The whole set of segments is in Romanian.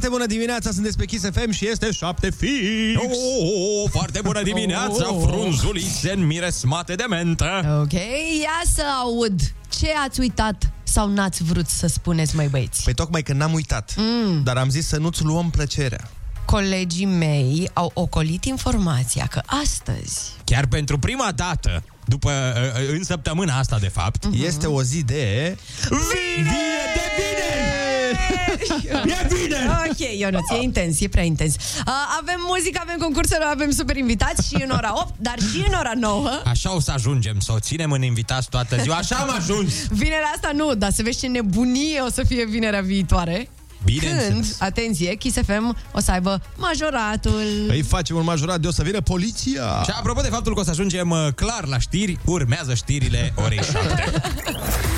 Foarte bună dimineața, sunteți pe Kiss FM și este 7 fix. Oh, foarte bună dimineața, Oh. frunzulițe înmiresmate de mentă. Ok, ia să aud. Ce ați uitat sau n-ați vrut să spuneți, mai băieți? Păi tocmai că n-am uitat, Mm. dar am zis să nu-ți luăm plăcerea. Colegii mei au ocolit informația că astăzi Chiar pentru prima dată, după, uh, în săptămâna asta, de fapt, Este o zi de... Vine de vineri! E vineri! Ok, Ionuț, e intens, e prea intens. Uh, avem muzică, avem concursuri, avem super invitați și în ora 8, dar și în ora 9. Așa o să ajungem, să o ținem în invitați toată ziua. Așa am ajuns! Vinerea asta nu, dar să vezi ce nebunie o să fie vinerea viitoare. Bineînțeles. Când, atenție, Kiss FM o să aibă majoratul. Îi facem un majorat de o să vină poliția. Și apropo de faptul că o să ajungem uh, clar la știri, urmează știrile orei 7.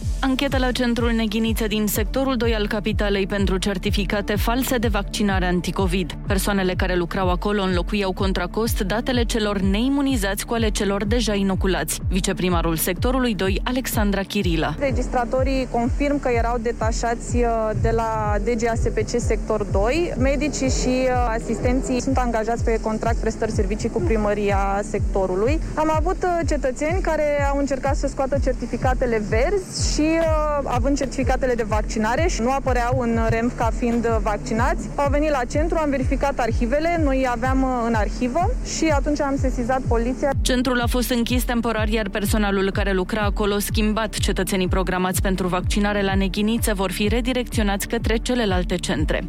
Anchetă la centrul Neghiniță din sectorul 2 al capitalei pentru certificate false de vaccinare anticovid. Persoanele care lucrau acolo înlocuiau contra cost datele celor neimunizați cu ale celor deja inoculați. Viceprimarul sectorului 2, Alexandra Chirila. Registratorii confirm că erau detașați uh, de la DGASPC sector 2. Medicii și uh, asistenții sunt angajați pe contract prestări servicii cu primăria sectorului. Am avut uh, cetățeni care au încercat să scoată certificatele verzi și uh, având certificatele de vaccinare și nu apăreau în REMF ca fiind uh, vaccinați, au venit la centru, am verificat arhivele, noi aveam uh, în arhivă și atunci am sesizat poliția. Centrul a fost închis temporar, iar personalul care lucra acolo schimbat. Cetățenii programați pentru vaccinare la Neghiniță vor fi redirecționați către celelalte centre.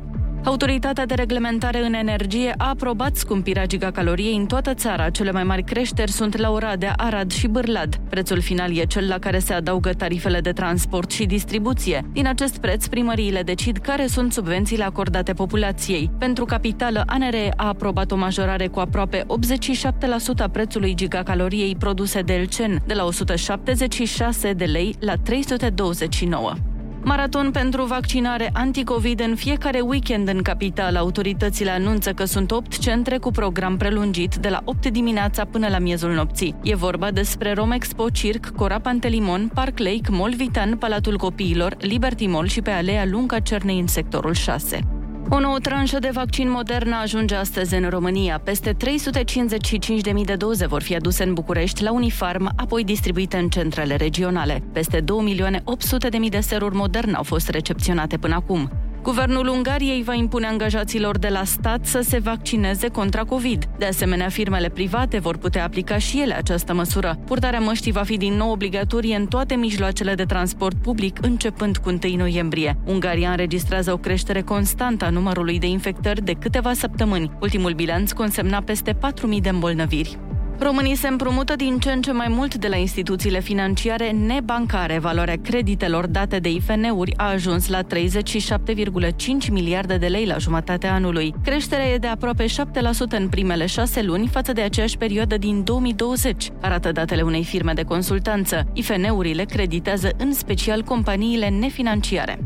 Autoritatea de reglementare în energie a aprobat scumpirea gigacaloriei în toată țara. Cele mai mari creșteri sunt la Oradea, Arad și Bârlad. Prețul final e cel la care se adaugă tarifele de transport și distribuție. Din acest preț, primăriile decid care sunt subvențiile acordate populației. Pentru capitală, ANRE a aprobat o majorare cu aproape 87% a prețului gigacaloriei produse de Elcen, de la 176 de lei la 329. Maraton pentru vaccinare anticovid în fiecare weekend în capitală. Autoritățile anunță că sunt 8 centre cu program prelungit de la 8 dimineața până la miezul nopții. E vorba despre Romexpo, Circ, Cora Pantelimon, Park Lake, Mall Vitan, Palatul Copiilor, Liberty Mall și pe Alea Lunga Cernei în sectorul 6. O nouă tranșă de vaccin modern ajunge astăzi în România. Peste 355.000 de doze vor fi aduse în București la Unifarm, apoi distribuite în centrele regionale. Peste 2.800.000 de seruri modern au fost recepționate până acum. Guvernul Ungariei va impune angajaților de la stat să se vaccineze contra COVID. De asemenea, firmele private vor putea aplica și ele această măsură. Purtarea măștii va fi din nou obligatorie în toate mijloacele de transport public, începând cu 1 noiembrie. Ungaria înregistrează o creștere constantă a numărului de infectări de câteva săptămâni. Ultimul bilanț consemna peste 4.000 de îmbolnăviri. Românii se împrumută din ce în ce mai mult de la instituțiile financiare nebancare. Valoarea creditelor date de IFN-uri a ajuns la 37,5 miliarde de lei la jumătatea anului. Creșterea e de aproape 7% în primele șase luni față de aceeași perioadă din 2020, arată datele unei firme de consultanță. IFN-urile creditează în special companiile nefinanciare.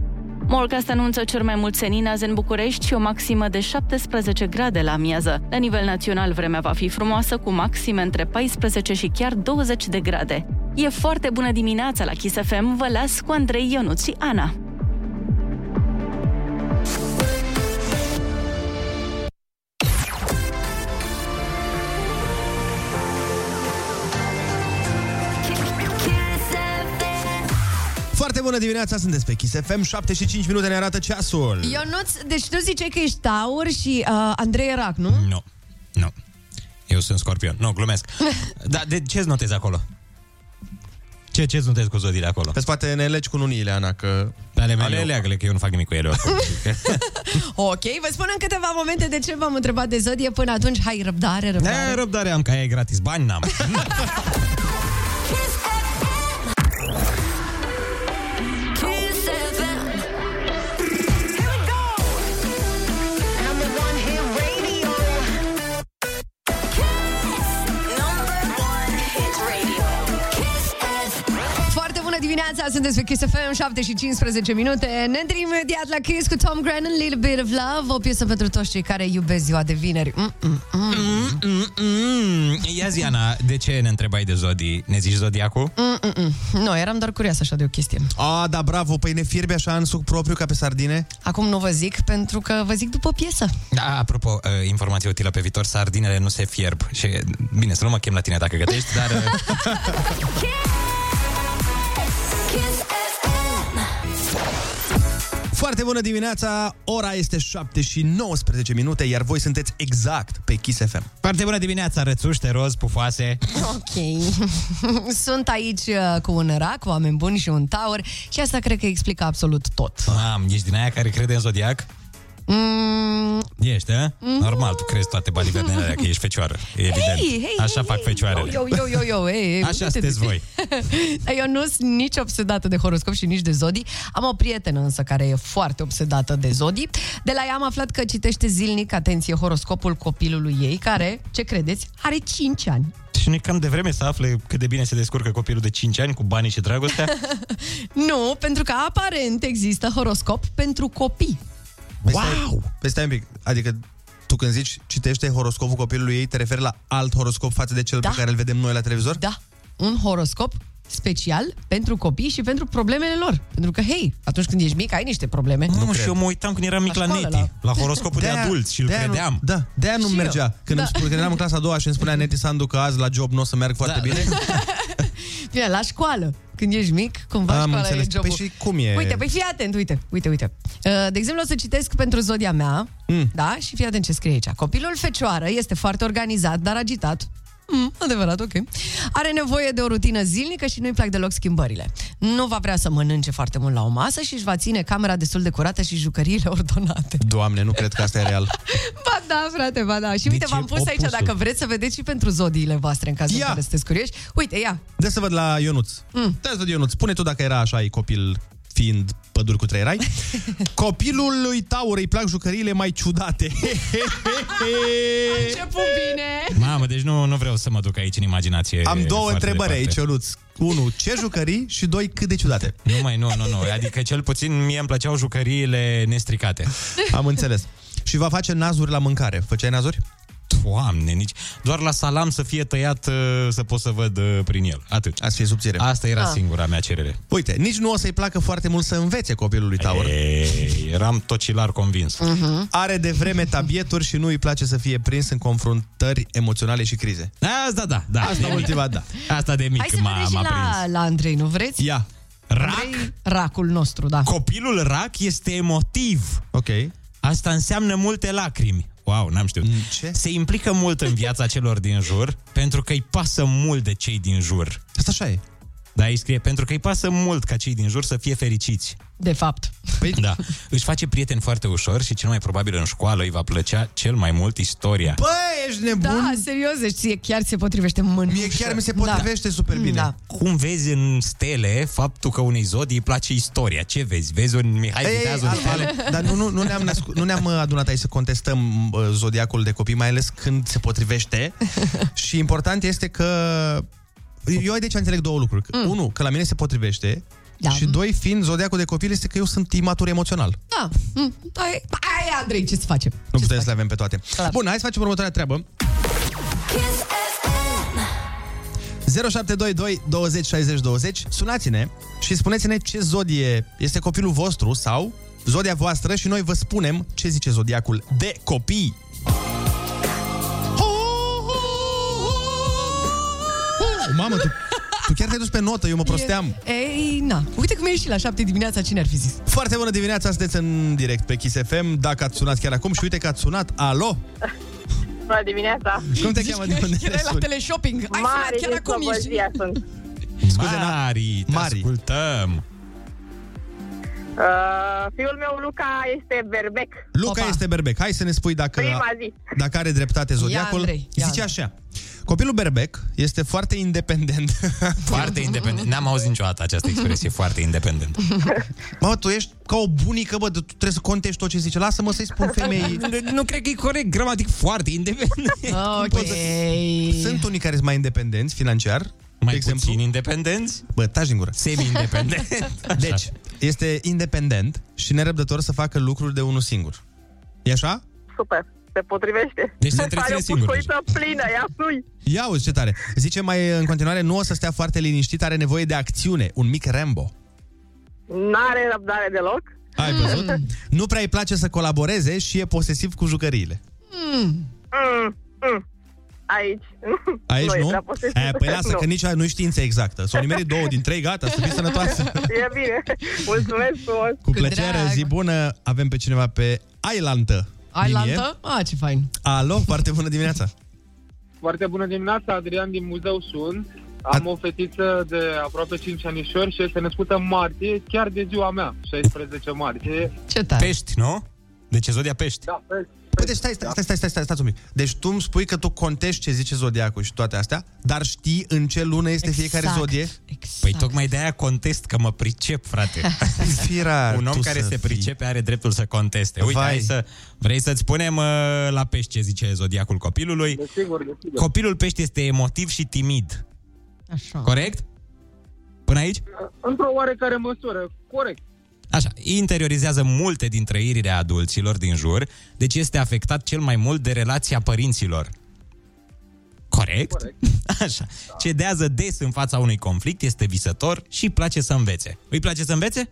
Morcast anunță cel mai mult senin azi în București și o maximă de 17 grade la amiază. La nivel național, vremea va fi frumoasă, cu maxime între 14 și chiar 20 de grade. E foarte bună dimineața la Kiss FM, vă las cu Andrei Ionuț și Ana. Bună dimineața, sunteți pe Kiss FM 7 și 5 minute ne arată ceasul Ionuț, deci tu ziceai că ești taur și uh, Andrei Erac, nu? Nu, nu. Eu sunt scorpion. Nu, glumesc. Dar de ce îți notezi acolo? Ce ce îți notezi cu zodiile acolo? Pe spate ne legi cu nuniile, Ana, că... Ale mele, leagă că eu nu fac nimic cu ele oricum. Ok, vă spun în câteva momente de ce v-am întrebat de zodie. Până atunci, hai, răbdare, răbdare. Ne, răbdare am, că aia e gratis. Bani n-am. dimineața, sunteți pe Kiss FM, 7 și 15 minute. Ne întâlnim imediat la Kiss cu Tom Grennan, Little Bit of Love, o piesă pentru toți cei care iubesc ziua de vineri. Mm-mm. Mm, ia zi, Ana, de ce ne întrebai de zodii? Ne zici zodiacul? Mm-mm. Nu, eram doar curioasă așa de o chestie. A, da, bravo, păi ne fierbe așa în suc propriu ca pe sardine? Acum nu vă zic, pentru că vă zic după piesă. Da, apropo, uh, informație utilă pe viitor, sardinele nu se fierb. Și, bine, să nu mă chem la tine dacă gătești, dar... Foarte bună dimineața, ora este 7 și 19 minute, iar voi sunteți exact pe Kiss FM. Foarte bună dimineața, rățuște, roz, pufoase. Ok. Sunt aici uh, cu un rac, cu oameni buni și un taur și asta cred că explică absolut tot. Am, ești din aia care crede în zodiac? Mm, Ești, a? Normal, tu crezi toate balivernele alea, că ești fecioară. E evident. Hei, hei, Așa hei, fac hei. fecioarele. Eu, eu, eu, eu, ei, ei, Așa uite-te. sunteți voi. Dar Eu nu sunt nici obsedată de horoscop și nici de zodii. Am o prietenă însă care e foarte obsedată de zodii. De la ea am aflat că citește zilnic, atenție, horoscopul copilului ei, care, ce credeți, are 5 ani. Și nu e cam de vreme să afle cât de bine se descurcă copilul de 5 ani cu banii și dragostea? Nu, pentru că aparent există horoscop pentru copii. Păi Stai, păi stai un pic, adică tu când zici citește horoscopul copilului ei, te referi la alt horoscop față de cel Da. pe care îl vedem noi la televizor? Da, un horoscop special pentru copii și pentru problemele lor. Pentru că, hei, atunci când ești mic, ai niște probleme. Nu, și eu mă uitam când eram mic La la, școală, Neti, la- la, horoscopul de, De-aia- adulți și îl de-aia credeam. Nu, da, de-aia nu Și mergea. eu. Când, Da. îmi spune, când eram în clasa a doua și îmi spunea Neti Sandu că azi la job nu o să merg foarte Da. bine. Bine, la școală. Când ești mic, cumva Am școala înțeles. e jobul. Păi și cum e? Uite, păi fii atent, uite, uite, uite. Uh, De exemplu, o să citesc pentru zodia mea, Mm. da? Și fii atent ce scrie aici. Copilul fecioară este foarte organizat, dar agitat. Mm, adevărat, ok. Are nevoie de o rutină zilnică și nu-i plac deloc schimbările. Nu va vrea să mănânce foarte mult la o masă și își va ține camera destul de curată și jucăriile ordonate. Doamne, nu cred că asta e real. Ba da, frate, ba da. Și uite, Deci v-am e pus aici, opusul. dacă vreți să vedeți și pentru zodiile voastre, în cazul Ia! în care sunteți curioși. Uite, ia, Dă să văd la Ionuț. Mm. Dă să văd Ionuț. Spune tu dacă era așa, e copil fiind păduri cu trei rai. Copilul lui Taur îi plac jucăriile mai ciudate. început bine! Mamă, deci nu, nu vreau să mă duc aici în imaginație. Am două foarte întrebări departe. aici, Ionuț. Unu, ce jucării? Și doi, cât de ciudate? Nu mai, nu, nu, nu. Adică cel puțin mie îmi plăceau jucăriile nestricate. Am înțeles. Și va face nazuri la mâncare. Făceai nazuri? Doamne, nici... Doar la salam să fie tăiat uh, să pot să văd uh, prin el. Atât. Ați fi subțire. Asta era Ah. singura mea cerere. Uite, nici nu o să-i placă foarte mult să învețe copilul lui Taur. Ei, eram tocilar convins. Mhm. Are de vreme tabieturi și nu îi place să fie prins în confruntări emoționale și crize. Asta da, da. Asta de mic. ultima, da. Asta de mic Hai să m-a, vedeți și m-a la, prins. la Andrei, nu vreți? Ia, Rac? Andrei, racul nostru, da. Copilul rac este emotiv. ok. Asta înseamnă multe lacrimi. Wow, n-am știut. Ce? Se implică mult în viața celor din jur pentru că îi pasă mult de cei din jur. Asta așa e. Da, îi scrie, pentru că îi pasă mult ca cei din jur să fie fericiți. De fapt. Păi, Da. Își face prieteni foarte ușor și cel mai probabil în școală îi va plăcea cel mai mult istoria. Bă, ești nebun? Da, serios, deci ție chiar ți se potrivește mânușă. Mie chiar mi se potrivește super bine. Da. Cum vezi în stele faptul că unei zodii îi place istoria? Ce vezi? Vezi un Mihai Ei, Viteaz ei, în al- stele? al- dar nu, nu, nu, ne-am născut, nu ne-am uh, adunat aici să contestăm uh, zodiacul de copii, mai ales când se potrivește. și important este că eu aici înțeleg două lucruri. Mm. Unu, că la mine se potrivește. Da. Și doi, fiind zodiacul de copil, este că eu sunt imatur emoțional. Da. Mm, Ai, ai, Andrei, ce să facem? Nu Ce putem să să le avem pe toate. Clar. Bun, hai să facem următoarea treabă. Kiss FM. 0722 20 60 20 Sunați-ne și spuneți-ne ce zodie este copilul vostru sau zodia voastră și noi vă spunem ce zice zodiacul de copii. Mamă, tu, tu chiar te-ai dus pe notă, eu mă prosteam. E- Ei, na. Uite cum e și la șapte dimineața, cine ar fi zis? Foarte bună dimineața, sunteți în direct pe Kiss FM, dacă ați sunat chiar acum și uite că ați sunat. Alo? Bună dimineața! Cum te Zici cheamă? că De unde ne erai la suni? teleshopping. Ai Mari sunat chiar din acum, ești... Slobozia sunt. Scuze, na- Mari, te Mari. ascultăm. Uh, fiul meu, Luca, este berbec. Luca Opa. este berbec. Hai să ne spui dacă, Prima zi. dacă are dreptate zodiacul. Andrei, ia Zice Andrei. așa. Copilul berbec este foarte independent. Foarte independent. N-am auzit niciodată această expresie, foarte independent. Mă, tu ești ca o bunică, bă, tu trebuie să contești tot ce zice. Lasă-mă să-i spun femeii. nu cred că e corect, gramatic foarte independent. Ok. Sunt unii care sunt mai independenți financiar, Mai de exemplu. puțin independenți, Bă, taci din gură. semi-independenți. Deci, este independent și nerăbdător să facă lucruri de unul singur. E așa? Super, se potrivește. Deci se întreține Are o singur pușcuiță plină, ia sui. Ia uzi ce tare. Zice mai în continuare, nu o să stea foarte liniștit, are nevoie de acțiune, un mic Rambo. N-are răbdare deloc. Ai văzut? Nu prea îi place să colaboreze și e posesiv cu jucăriile. Mm, mm. Aici. Aici e nu? prea posesiv. E, păi lasă, Nu. că nici nu știi știință exactă. S-au nimerit două din trei, gata, să fii sănătoasă. E bine. Mulțumesc frumos. Cu Cu plăcere, drag. zi bună, avem pe cineva pe Ailantă. Ai linie. lantă? Ah, ce fain. Alo, foarte bună dimineața. Foarte bună dimineața, Adrian din Muzeu sunt. Am A- o fetiță de aproape 5 anișori și este născută în martie, chiar de ziua mea, 16 martie. Ce tare. Pești, nu? Deci e zodia pești. Da, pe- Păi deci stai, stai, stai, stai, stai, stați, stai un pic. Deci tu îmi spui că tu contești ce zice zodiacul și toate astea, dar știi în ce lună este fiecare zodie? Exact. Păi tocmai de aia contest că mă pricep, frate. Fira, Un om tu care să se fii. pricepe are dreptul să conteste. Uite, Vai. hai să, vrei să-ți spunem uh, la pești ce zice zodiacul copilului? desigur, desigur. Copilul pești este emotiv și timid. Așa. Corect? Până aici? Într-o oarecare măsură, corect. Așa, interiorizează multe din trăirile adulților din jur, deci este afectat cel mai mult de relația părinților. Corect? Corect. Așa. Cedează des în fața unui conflict, este visător și îi place să învețe. Îi place să învețe?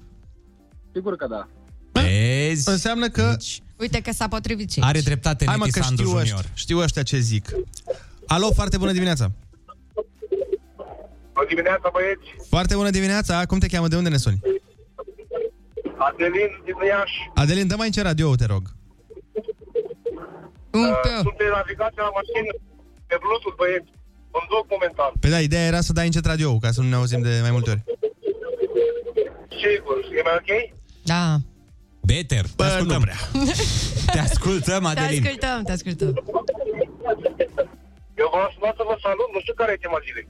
Sigur că da. Vezi? Înseamnă că Deci, Uite că s-a potrivit ce are aici. dreptate Hai mă Neti că Sandu știu Junior. ăștia, știu ăștia ce zic. Alo, foarte bună dimineața. Bună dimineața, băieți! Foarte bună dimineața. Cum te cheamă? De unde ne suni? Adelin din Iași. Adelin, dă mai încet radio te rog. Un Uh, pe... Sunt de navigație la mașină pe Bluetooth, băieți. Conduc momentan. Păi da, ideea era să dai încet radio ca să nu ne auzim de mai multe ori. Sigur. E mai ok? Da. Beter, te Bă, nu ascultăm. prea. Te ascultăm, Te Adelin. ascultăm, te ascultăm. Eu v-am sunat să vă salut. Nu știu care e tema zilei.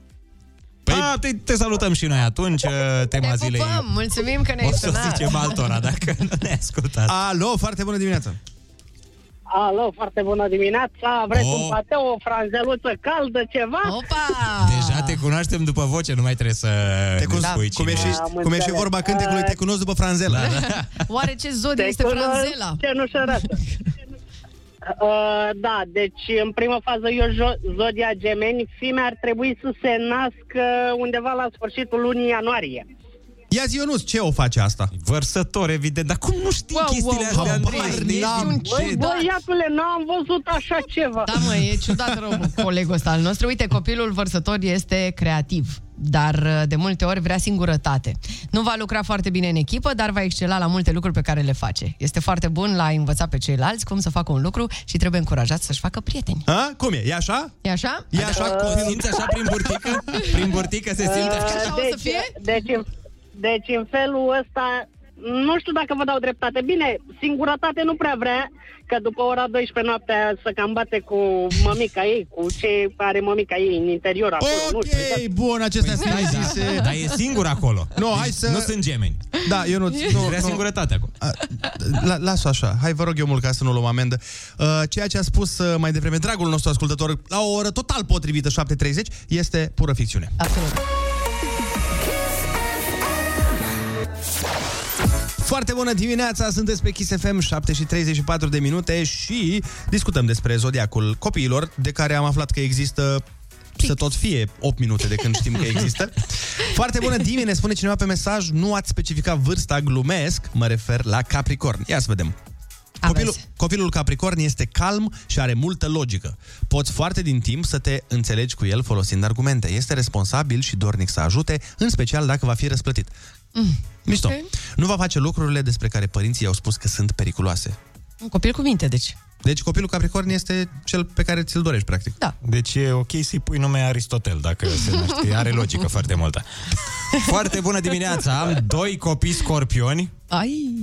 Păi, A, te, te salutăm și noi atunci, uh, tema Te zilei. pupăm, mulțumim că ne-ai O să sunat. zicem altora dacă nu ne ascultați. Alo, foarte bună dimineața. Alo, foarte bună dimineața. Vreți Oh. un pateu, o franzeluță caldă, ceva? Opa! Deja te cunoaștem după voce, nu mai trebuie să Te ne cunosc, spui cum, e cine și, ești. Am cum e și înțeles. vorba cântecului, te cunosc după franzelă. Da, da. Oare ce zodie Te este cunosc Franzela? Cenușărată. Uh, da, deci în prima fază eu jo- zodia gemeni, fimea ar trebui să se nască undeva la sfârșitul lunii ianuarie. Ia zi, Ionuț, ce o face asta? Vărsător, evident, dar cum nu știi Wow, chestiile wow, astea, wow, Andrei? habar Ești n-am. un Băi, ce- Băiatule, n-am văzut așa ceva. Da, mă, e ciudat rău colegul ăsta al nostru. Uite, copilul vărsător este creativ, dar uh, de multe ori vrea singurătate. Nu va lucra foarte bine în echipă, dar va excela la multe lucruri pe care le face. Este foarte bun la a învăța pe ceilalți cum să facă un lucru și trebuie încurajat să-și facă prieteni. A? Cum e? E așa? E așa? E așa O copilul? simți așa prin burtică? Prin burtică se simte așa? Așa o să deci, fie? Deci, în- deci în felul ăsta, nu știu dacă vă dau dreptate. Bine, singurătate nu prea vrea, că după ora 12 noaptea să cam bate cu mămica ei, cu ce are mămica ei în interior acolo. nu știu, exact. Ok, bun, acestea sunt Păi, da, zise. dar e singur acolo. Nu, Deci hai să- Nu sunt gemeni. Da, eu nu... nu, Vrea nu. singurătate acolo. A, La, las-o așa. Hai, vă rog eu mult ca să nu luăm amendă. Uh, ceea ce a spus uh, mai devreme dragul nostru ascultător la o oră total potrivită, 7.30, este pură ficțiune. Absolut. Foarte bună dimineața, sunteți pe Kiss FM, 7 și 34 de minute și discutăm despre zodiacul copiilor, de care am aflat că există să tot fie 8 minute de când știm că există. Foarte bună dimineața, spune cineva pe mesaj, nu ați specificat vârsta, glumesc, mă refer la Capricorn. Ia să vedem. Copilul, Aveți. copilul Capricorn este calm și are multă logică. Poți foarte din timp să te înțelegi cu el folosind argumente. Este responsabil și dornic să ajute, în special dacă va fi răsplătit. Mm. Mișto. ok. Nu va face lucrurile despre care părinții i-au spus că sunt periculoase. Un copil cu minte, deci. Deci copilul Capricorn este cel pe care ți-l dorești, practic. Da. Deci e ok să-i pui nume Aristotel, dacă se naște. Are logică foarte multă. Foarte bună dimineața! Am doi copii scorpioni. Ai,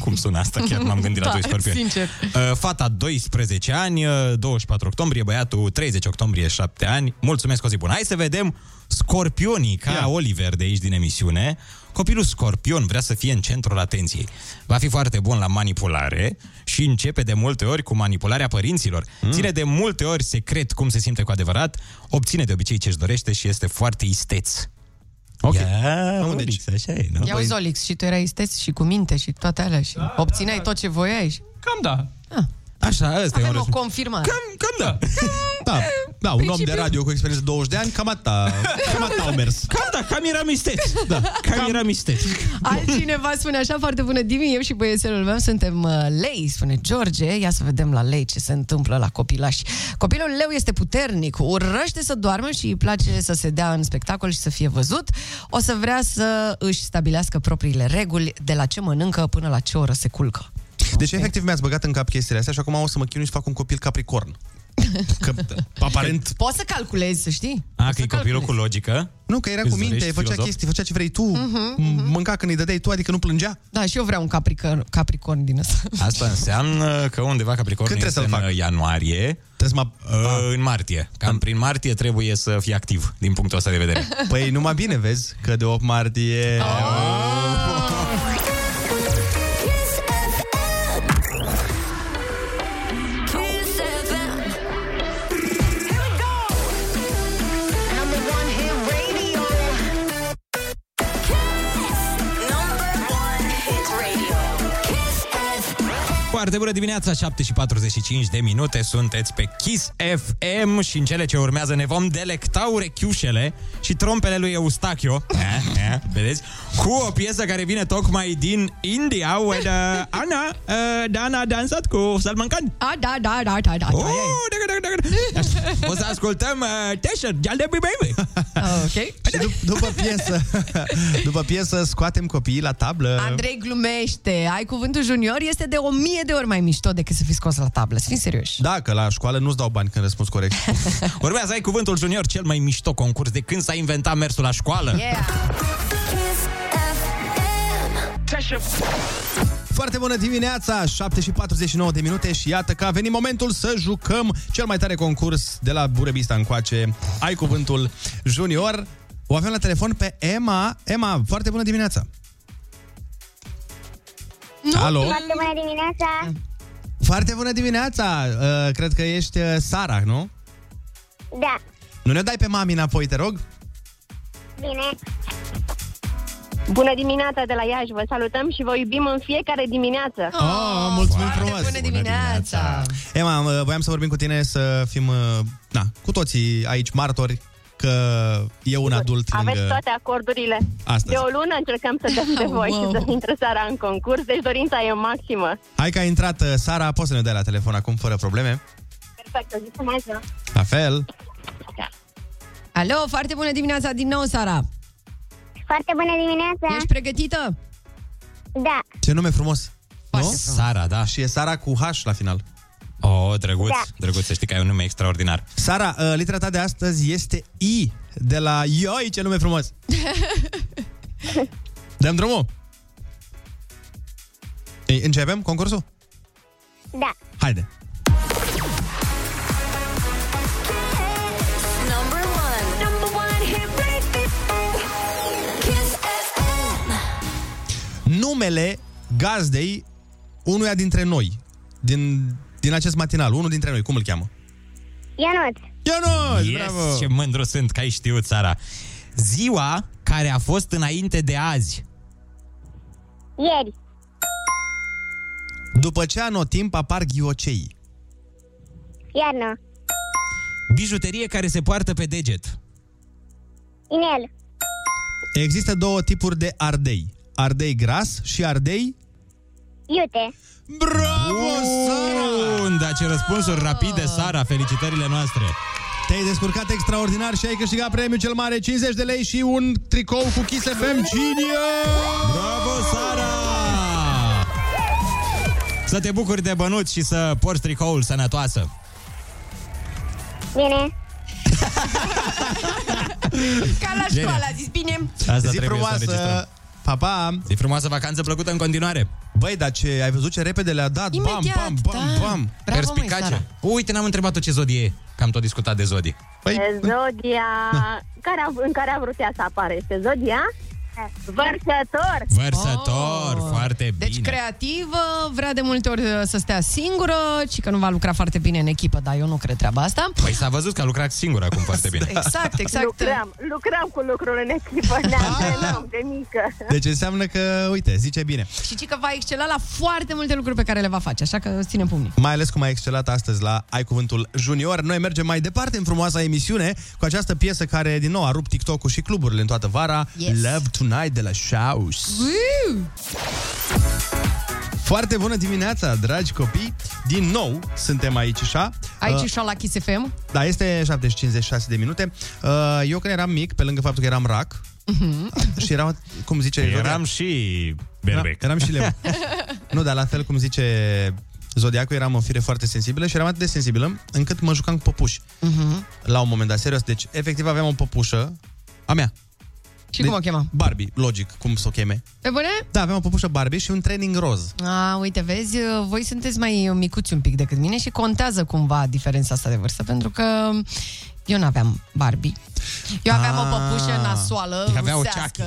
Cum sună asta? Chiar m-am gândit la Da, doi scorpioni. sincer. Uh, Fata 12 ani, uh, 24 octombrie, băiatul 30 octombrie 7 ani. Mulțumesc, o zi bună. Hai să vedem scorpionii, ca Ia. Oliver de aici din emisiune. Copilul scorpion vrea să fie în centrul atenției. Va fi foarte bun la manipulare și începe de multe ori cu manipularea părinților. Mm. Ține de multe ori secret cum se simte cu adevărat, obține de obicei ce-și dorește și este foarte isteț. Ok. Ia, Am, Olix, așa e, nu? Ia uzi, Olix, și tu erai isteț și cu minte și toate alea și obțineai tot ce voiai și... Cam da. Așa, ăsta e un Avem o răspuns. confirmare. Cam, cam da. Da, da un om de Principiul- radio cu experiență de 20 de ani, cam atâta, cam atâta au mers. Cam da, cam eram isteț. Da, cam, eram isteț. Altcineva spune așa foarte bună dimi, eu și băiețelul meu suntem uh, lei, spune George. Ia să vedem la lei ce se întâmplă la copilași. Copilul leu este puternic, urăște să doarmă și îi place să se dea în spectacol și să fie văzut. O să vrea să își stabilească propriile reguli de la ce mănâncă până la ce oră se culcă. Deci, efectiv, mi-ați băgat în cap chestiile astea și acum o să mă chinui să fac un copil capricorn. Că, aparent... Poți să calculezi, să știi? A, Poți că e să copilul cu calculezi. logică? Nu, că era Îți cu minte, dorești făcea filozof? chestii, făcea ce vrei tu, Mhm, m- mânca când îi dădeai tu, adică nu plângea. Da, și eu vreau un capricorn, capricorn din ăsta. Asta înseamnă că undeva Capricorn Când este trebuie să-l în fac? ianuarie, Trebuie să mă... uh, în martie. Cam prin martie trebuie să fii activ, din punctul ăsta de vedere. Păi numai bine, vezi, că de 8 martie... Kiss Foarte bună dimineața, 7 și 45 de minute, sunteți pe Kiss FM și în cele ce urmează ne vom delecta urechiușele și trompele lui Eustachio, eh, eh, vedeți, cu o piesă care vine tocmai din India, where uh, Ana, uh, Dana a dansat cu Salman Khan. A, da, da, da, da, da. Oh, daga, daga, daga. Așa. O să ascultăm uh, Tesher, Jaldebi Baby. Ok. Și dup- după piesă, după piesă scoatem copiii la tablă. Andrei glumește. Ai cuvântul junior este de o mie de ori mai mișto decât să fii scos la tablă. Să fii serios. Da, că la școală nu-ți dau bani când răspunzi corect. Urmează ai cuvântul junior, cel mai mișto concurs de când s-a inventat mersul la școală. Yeah. Kiss FM. Foarte bună dimineața, 7 și 49 de minute și iată că a venit momentul să jucăm cel mai tare concurs de la Burebista încoace. Ai cuvântul junior. O avem la telefon pe Emma. Emma, foarte bună dimineața. Alo. Foarte bună dimineața! Foarte bună dimineața. Uh, cred că ești uh, Sara, nu? Da, Nu ne dai pe mami înapoi, te rog? bine. Bună dimineața de la Iași, vă salutăm și vă iubim în fiecare dimineață. Oh, mulțumim Foarte frumos. bună dimineața. Emma, uh, voiam să vorbim cu tine să fim, uh, na, cu toții aici martori că e un adult Aveți lângă... toate acordurile. Astăzi. De o lună încercăm să dăm de voi Wow. și să intre Sara în concurs, deci dorința e maximă. Hai că a intrat uh, Sara, poți să ne dai la telefon acum fără probleme? Perfect, o zi frumoasă. La fel. Alo, foarte bună dimineața din nou, Sara. Foarte bună dimineața! Ești pregătită? Da, Ce nume frumos. Nu? Sara, da. Și e Sara cu H la final. Oh, drăguț, Da. drăguț, să știi că ai un nume extraordinar. Sara, uh, litera ta de astăzi este I de la Ioi, ce nume frumos. Dăm drumul. Ei, începem concursul? da. Haide. Number one. Number one hit radio. Kiss FM. Numele gazdei unuia dintre noi, din, din acest matinal, unul dintre noi, cum îl cheamă? Ionuț, Ionuț, Yes, bravo! ce mândru sunt că ai știut, Sara. Ziua care a fost înainte de azi. ieri, După ce anotimp apar ghiocei. iarnă, Bijuterie care se poartă pe deget. inel, Există două tipuri de ardei. Ardei gras și ardei... iute, Bravo, Sara! Bun, dar ce răspunsuri rapide, Sara, felicitările noastre. Te-ai descurcat extraordinar și ai câștigat premiul cel mare 50 de lei și un tricou cu Kiss FM Genius! Bravo, Sara! Să te bucuri de bănuți și să porți tricoul sănătoasă. bine. Ca la Bine. școală, a zis bine. Asta Zi trebuie să înregistrăm. Frumoasă! Pa, pa! Zi frumoasă, vacanță plăcută în continuare. Băi, dar ce, ai văzut ce repede le-a dat? Imediat, bam, bam, bam, da. bam. Bravo, măi, Perspicace. Sara. Uite, n-am întrebat-o ce zodie e, că am tot discutat de zodii. Păi, Zodia care a, în care a vrut ea să apară este Zodia Vărsător. Vărsător, Oh. foarte bine. Deci creativă, vrea de multe ori uh, să stea singură și că nu va lucra foarte bine în echipă, dar eu nu cred treaba asta. Păi s-a văzut că a lucrat singur acum foarte bine. Exact, exact. Lucrăm, lucrăm cu lucruri în echipă, ne antrenăm de mică. Deci înseamnă că, uite, zice bine. Și ci că va excela la foarte multe lucruri pe care le va face, așa că îți ținem pumnii. Mai ales cum ai excelat astăzi la Ai Cuvântul Junior. Noi mergem mai departe în frumoasa emisiune cu această piesă care, din nou, a rupt TikTok-ul și cluburile în toată vara. Yes. Love Tonight de la Shouse. Foarte bună dimineața, dragi copii! Din nou, suntem aici, așa. Aici Uh, și la Kiss FM. Da, este 7.56 de minute. Uh, Eu când eram mic, pe lângă faptul că eram rac, și eram, cum zice... Eram și berbec. Eram și leu. nu, dar la fel cum zice Zodiacul, eram o fire foarte sensibilă și eram atât de sensibilă încât mă jucam cu păpuși. Mhm. La un moment dat, serios. Deci, efectiv, aveam o păpușă a mea. Și cum o chema? Barbie, logic, cum să o cheme. Pe bune? Da, aveam o păpușă Barbie și un training roz. A, uite, vezi, voi sunteți mai micuți un pic decât mine și contează cumva diferența asta de vârstă, pentru că eu n-aveam Barbie. Eu aveam o Ah. păpușă nasoală, Avea o rusească.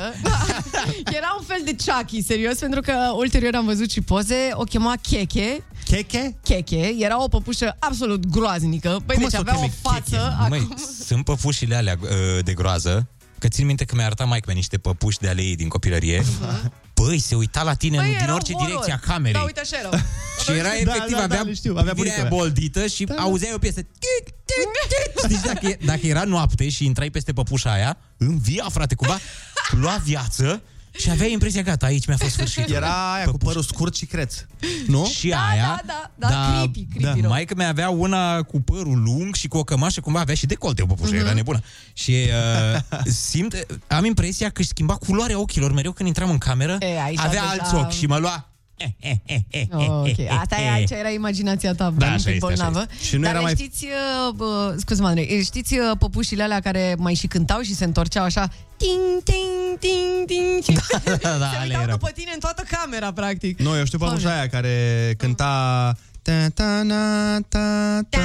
Era un fel de Chucky, serios, pentru că ulterior am văzut și poze, o chema Cheche. Cheche? Cheche, era o păpușă absolut groaznică. Băi, Cum o deci să o avea o cheme față... Măi, acum- sunt păpușile alea uh, de groază, că țin minte că mi-a arătat maică niște păpuși de ale ei din copilărie. Băi, se uita la tine Băi, în, din erau orice horror. direcție a camerei. Da, uite așa erau. Și era Da, efectiv, da, da, avea le știu, avea privirea bunica aia mea. boldită și Da, da. auzeai o piesă. Știți, dacă, e- dacă era noapte și intrai peste păpușa aia, învia, frate, cumva, lua viață și aveai impresia, gata, aici mi-a fost sfârșit. Era aia cu părul scurt și creț. Nu? Și Da, aia, da, da, da, creepy, creepy rău. Maica mea avea una cu părul lung și cu o cămașă, cumva avea și decolte o păpușă, Mhm. era nebună. Și uh, simt, am impresia că își schimba culoarea ochilor mereu când intram în cameră, E, aici avea deja- alți ochi și mă lua. Oh, ok, asta e, aici era imaginația ta, da, așa un pic este, bolnavă. așa este. Și nu Dar era mai- știți, uh, bă, scuze-mă, Andrei, știți uh, păpușile alea care mai și cântau și se întorceau așa ting, ting, ting, ting și da, da, se ale uitau erau. după tine în toată camera, practic. Nu, eu știu păpușa Doamne. aia care cânta... Ta, ta, na, ta, ta,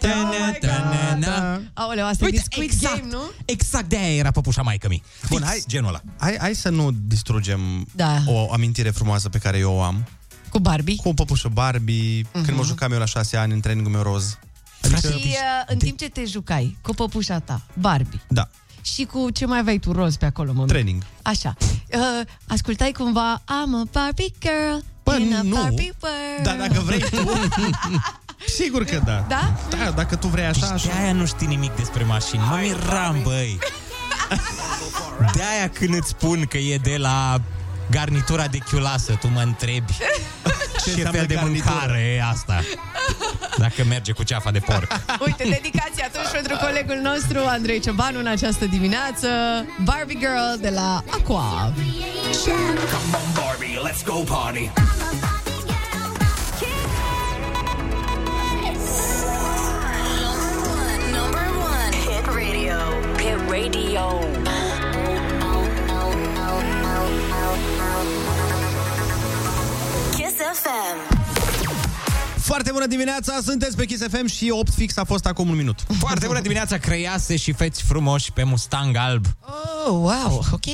ta, Oh my ta, na, na. Aoleu, asta Uite, e Squid exact, Game, nu? exact de aia era păpușa maică mi. Bun, Fix hai- genul ăla. Hai, hai să nu distrugem Da. o amintire frumoasă pe care eu o am. Cu Barbie. Cu o păpușă Barbie, Mhm. când mă jucam eu la șase ani în trainingul meu roz. Adică, Și uh, în timp ce te jucai cu păpușa ta, Barbie, Da, și cu ce mai aveai tu roz pe acolo, mă? training. Așa. Uh, ascultai cumva I'm a Barbie girl Bă, in a nu. Barbie world. Dar dacă vrei tu... Sigur că da. Da? Da, dacă tu vrei așa, De așa. aia nu știi nimic despre mașini. Mă miram, băi. De aia când îți spun că e de la garnitura de chiulasă, tu mă întrebi ce, înseamnă fel de garnitură? mâncare e asta. Dacă merge cu ceafa de porc. Uite, dedicația atunci pentru colegul nostru Andrei Ciobanu în această dimineață Barbie Girl de la Aqua Come on, Barbie, let's go party. Number one. Hit radio. Hit radio. FM. Foarte bună dimineața, sunteți pe Kiss FM și 8 fix a fost acum un minut. Foarte bună dimineața, creiase și feți frumoși pe Mustang alb. Oh, wow, ok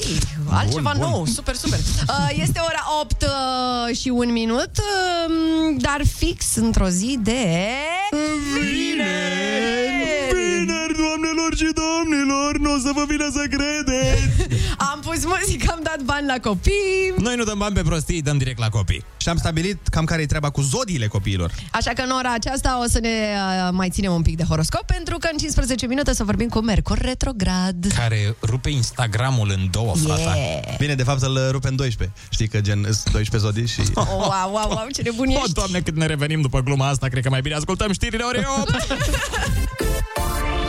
Altceva Bun, bun. nou, super, super uh, Este ora 8 uh, și un minut uh, Dar fix într-o zi de... Vineri! Vineri, doamnelor și domnilor, nu o să vă vină să credeți! Am pus muzică, am dat bani la copii Noi nu dăm bani pe prostii, dăm direct la copii. Și am stabilit cam care e treaba cu zodiile copiilor. Așa că în ora aceasta o să ne uh, mai ținem un pic de horoscop Pentru că în 15 minute o să vorbim cu Mercur retrograd Care rupe Instagramul în două, frate. Yeah. Bine, de fapt să-l rupem 12. Știi că gen sunt 12 zodii și... Wow, wow, wow, ce nebun O, ești doamne, cât ne revenim după gluma asta, cred că mai bine ascultăm știrile ore 8.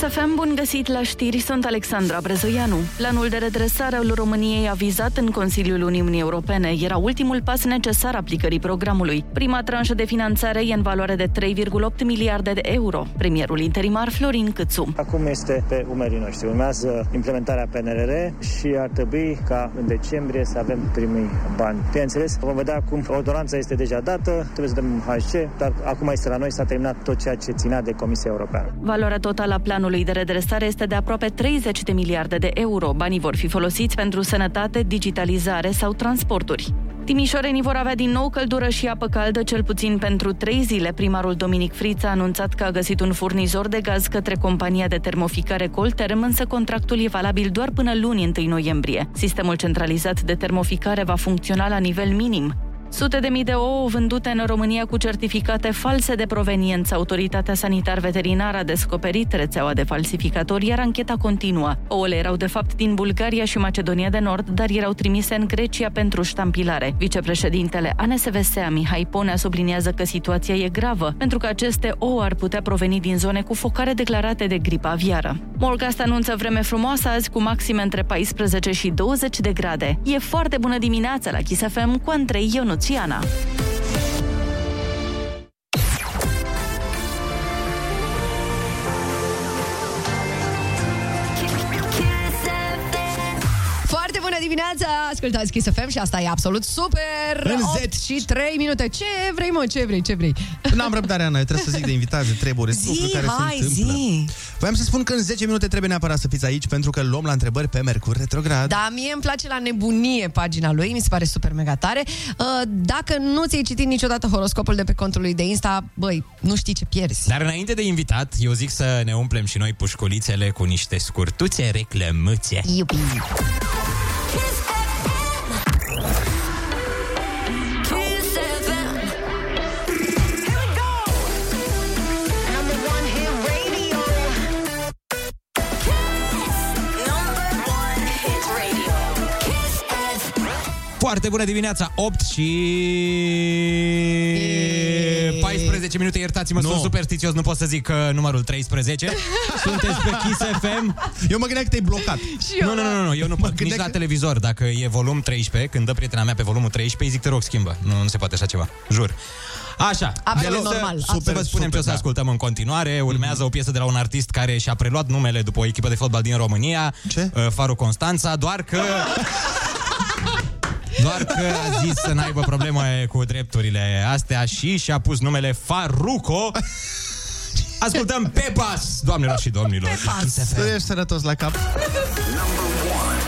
FM. Kiss FM, bună Bun găsit la știri, sunt Alexandra Brezoianu. Planul de redresare al României a vizat în Consiliul Uniunii Europene. Era ultimul pas necesar aplicării programului. Prima tranșă de finanțare e în valoare de 3,8 miliarde de euro. Premierul interimar Florin Câțu. Acum este pe umerii noștri. Urmează implementarea PNRR și ar trebui ca în decembrie să avem primii bani. Bineînțeles, vom vedea cum ordonanța este deja dată, trebuie să dăm HC, dar acum este la noi, s-a terminat tot ceea ce ținea de Comisia Europeană. Valoarea totală a planului de redresare este de aproape 30 de miliarde de euro. Banii vor fi folosiți pentru sănătate, digitalizare sau transporturi. Timișorenii vor avea din nou căldură și apă caldă, cel puțin pentru trei zile. Primarul Dominic Friț a anunțat că a găsit un furnizor de gaz către compania de termoficare Colterm, însă contractul e valabil doar până luni 1 noiembrie. Sistemul centralizat de termoficare va funcționa la nivel minim. Sute de mii de ouă vândute în România cu certificate false de proveniență. Autoritatea sanitar-veterinară a descoperit rețeaua de falsificatori, iar ancheta continuă. Ouăle erau de fapt din Bulgaria și Macedonia de Nord, dar erau trimise în Grecia pentru ștampilare. Vicepreședintele ANSVSA Mihai Ponea subliniază că situația e gravă, pentru că aceste ouă ar putea proveni din zone cu focare declarate de gripă aviară. Morgast anunță vreme frumoasă azi cu maxime între 14 și 20 de grade. E foarte bună dimineața la Kiss FM cu Andrei Ionuțiana. Foarte dimineața! Ascultați Kiss FM și asta e absolut super! În 8 și 3 minute. Ce vrei, mă? Ce vrei? Ce vrei? N-am răbdare, Ana, eu trebuie să zic de invitați, de treburi, Zi, lucruri care hai, se întâmplă. zi. Voiam să spun că în 10 minute trebuie neapărat să fiți aici pentru că luăm la întrebări pe Mercur Retrograd. Da, mie îmi place la nebunie pagina lui, mi se pare super mega tare. Uh, Dacă nu ți-ai citit niciodată horoscopul de pe contul lui de Insta, băi, nu știi ce pierzi. Dar înainte de invitat, eu zic să ne umplem și noi pușculițele cu niște scurtuțe reclămâțe. Iubi. Foarte bună dimineața, 8 și 14 minute, iertați-mă, Nu. sunt superstițios, nu pot să zic uh, numărul 13. Sunteți pe Kiss FM. Eu mă gândeam că te-ai blocat. Nu, nu, nu, nu, eu nu pot, nici gândeam la că- televizor, dacă e volum 13, când dă prietena mea pe volumul 13, îi zic, te rog, schimbă. Nu, nu se poate așa ceva, jur. Așa, Absolut Deloc să- normal, Să absolut. vă spunem ce o să da. ascultăm în continuare. Urmează o piesă de la un artist care și-a preluat numele după o echipă de fotbal din România, Ce? uh, Faru Constanța, doar că... Doar că a zis să n-aibă probleme cu drepturile astea și și-a pus numele Faruco. Ascultăm Pepas, doamnelor și domnilor. Kiss FM. Să ești sănătos la cap. Hit radio.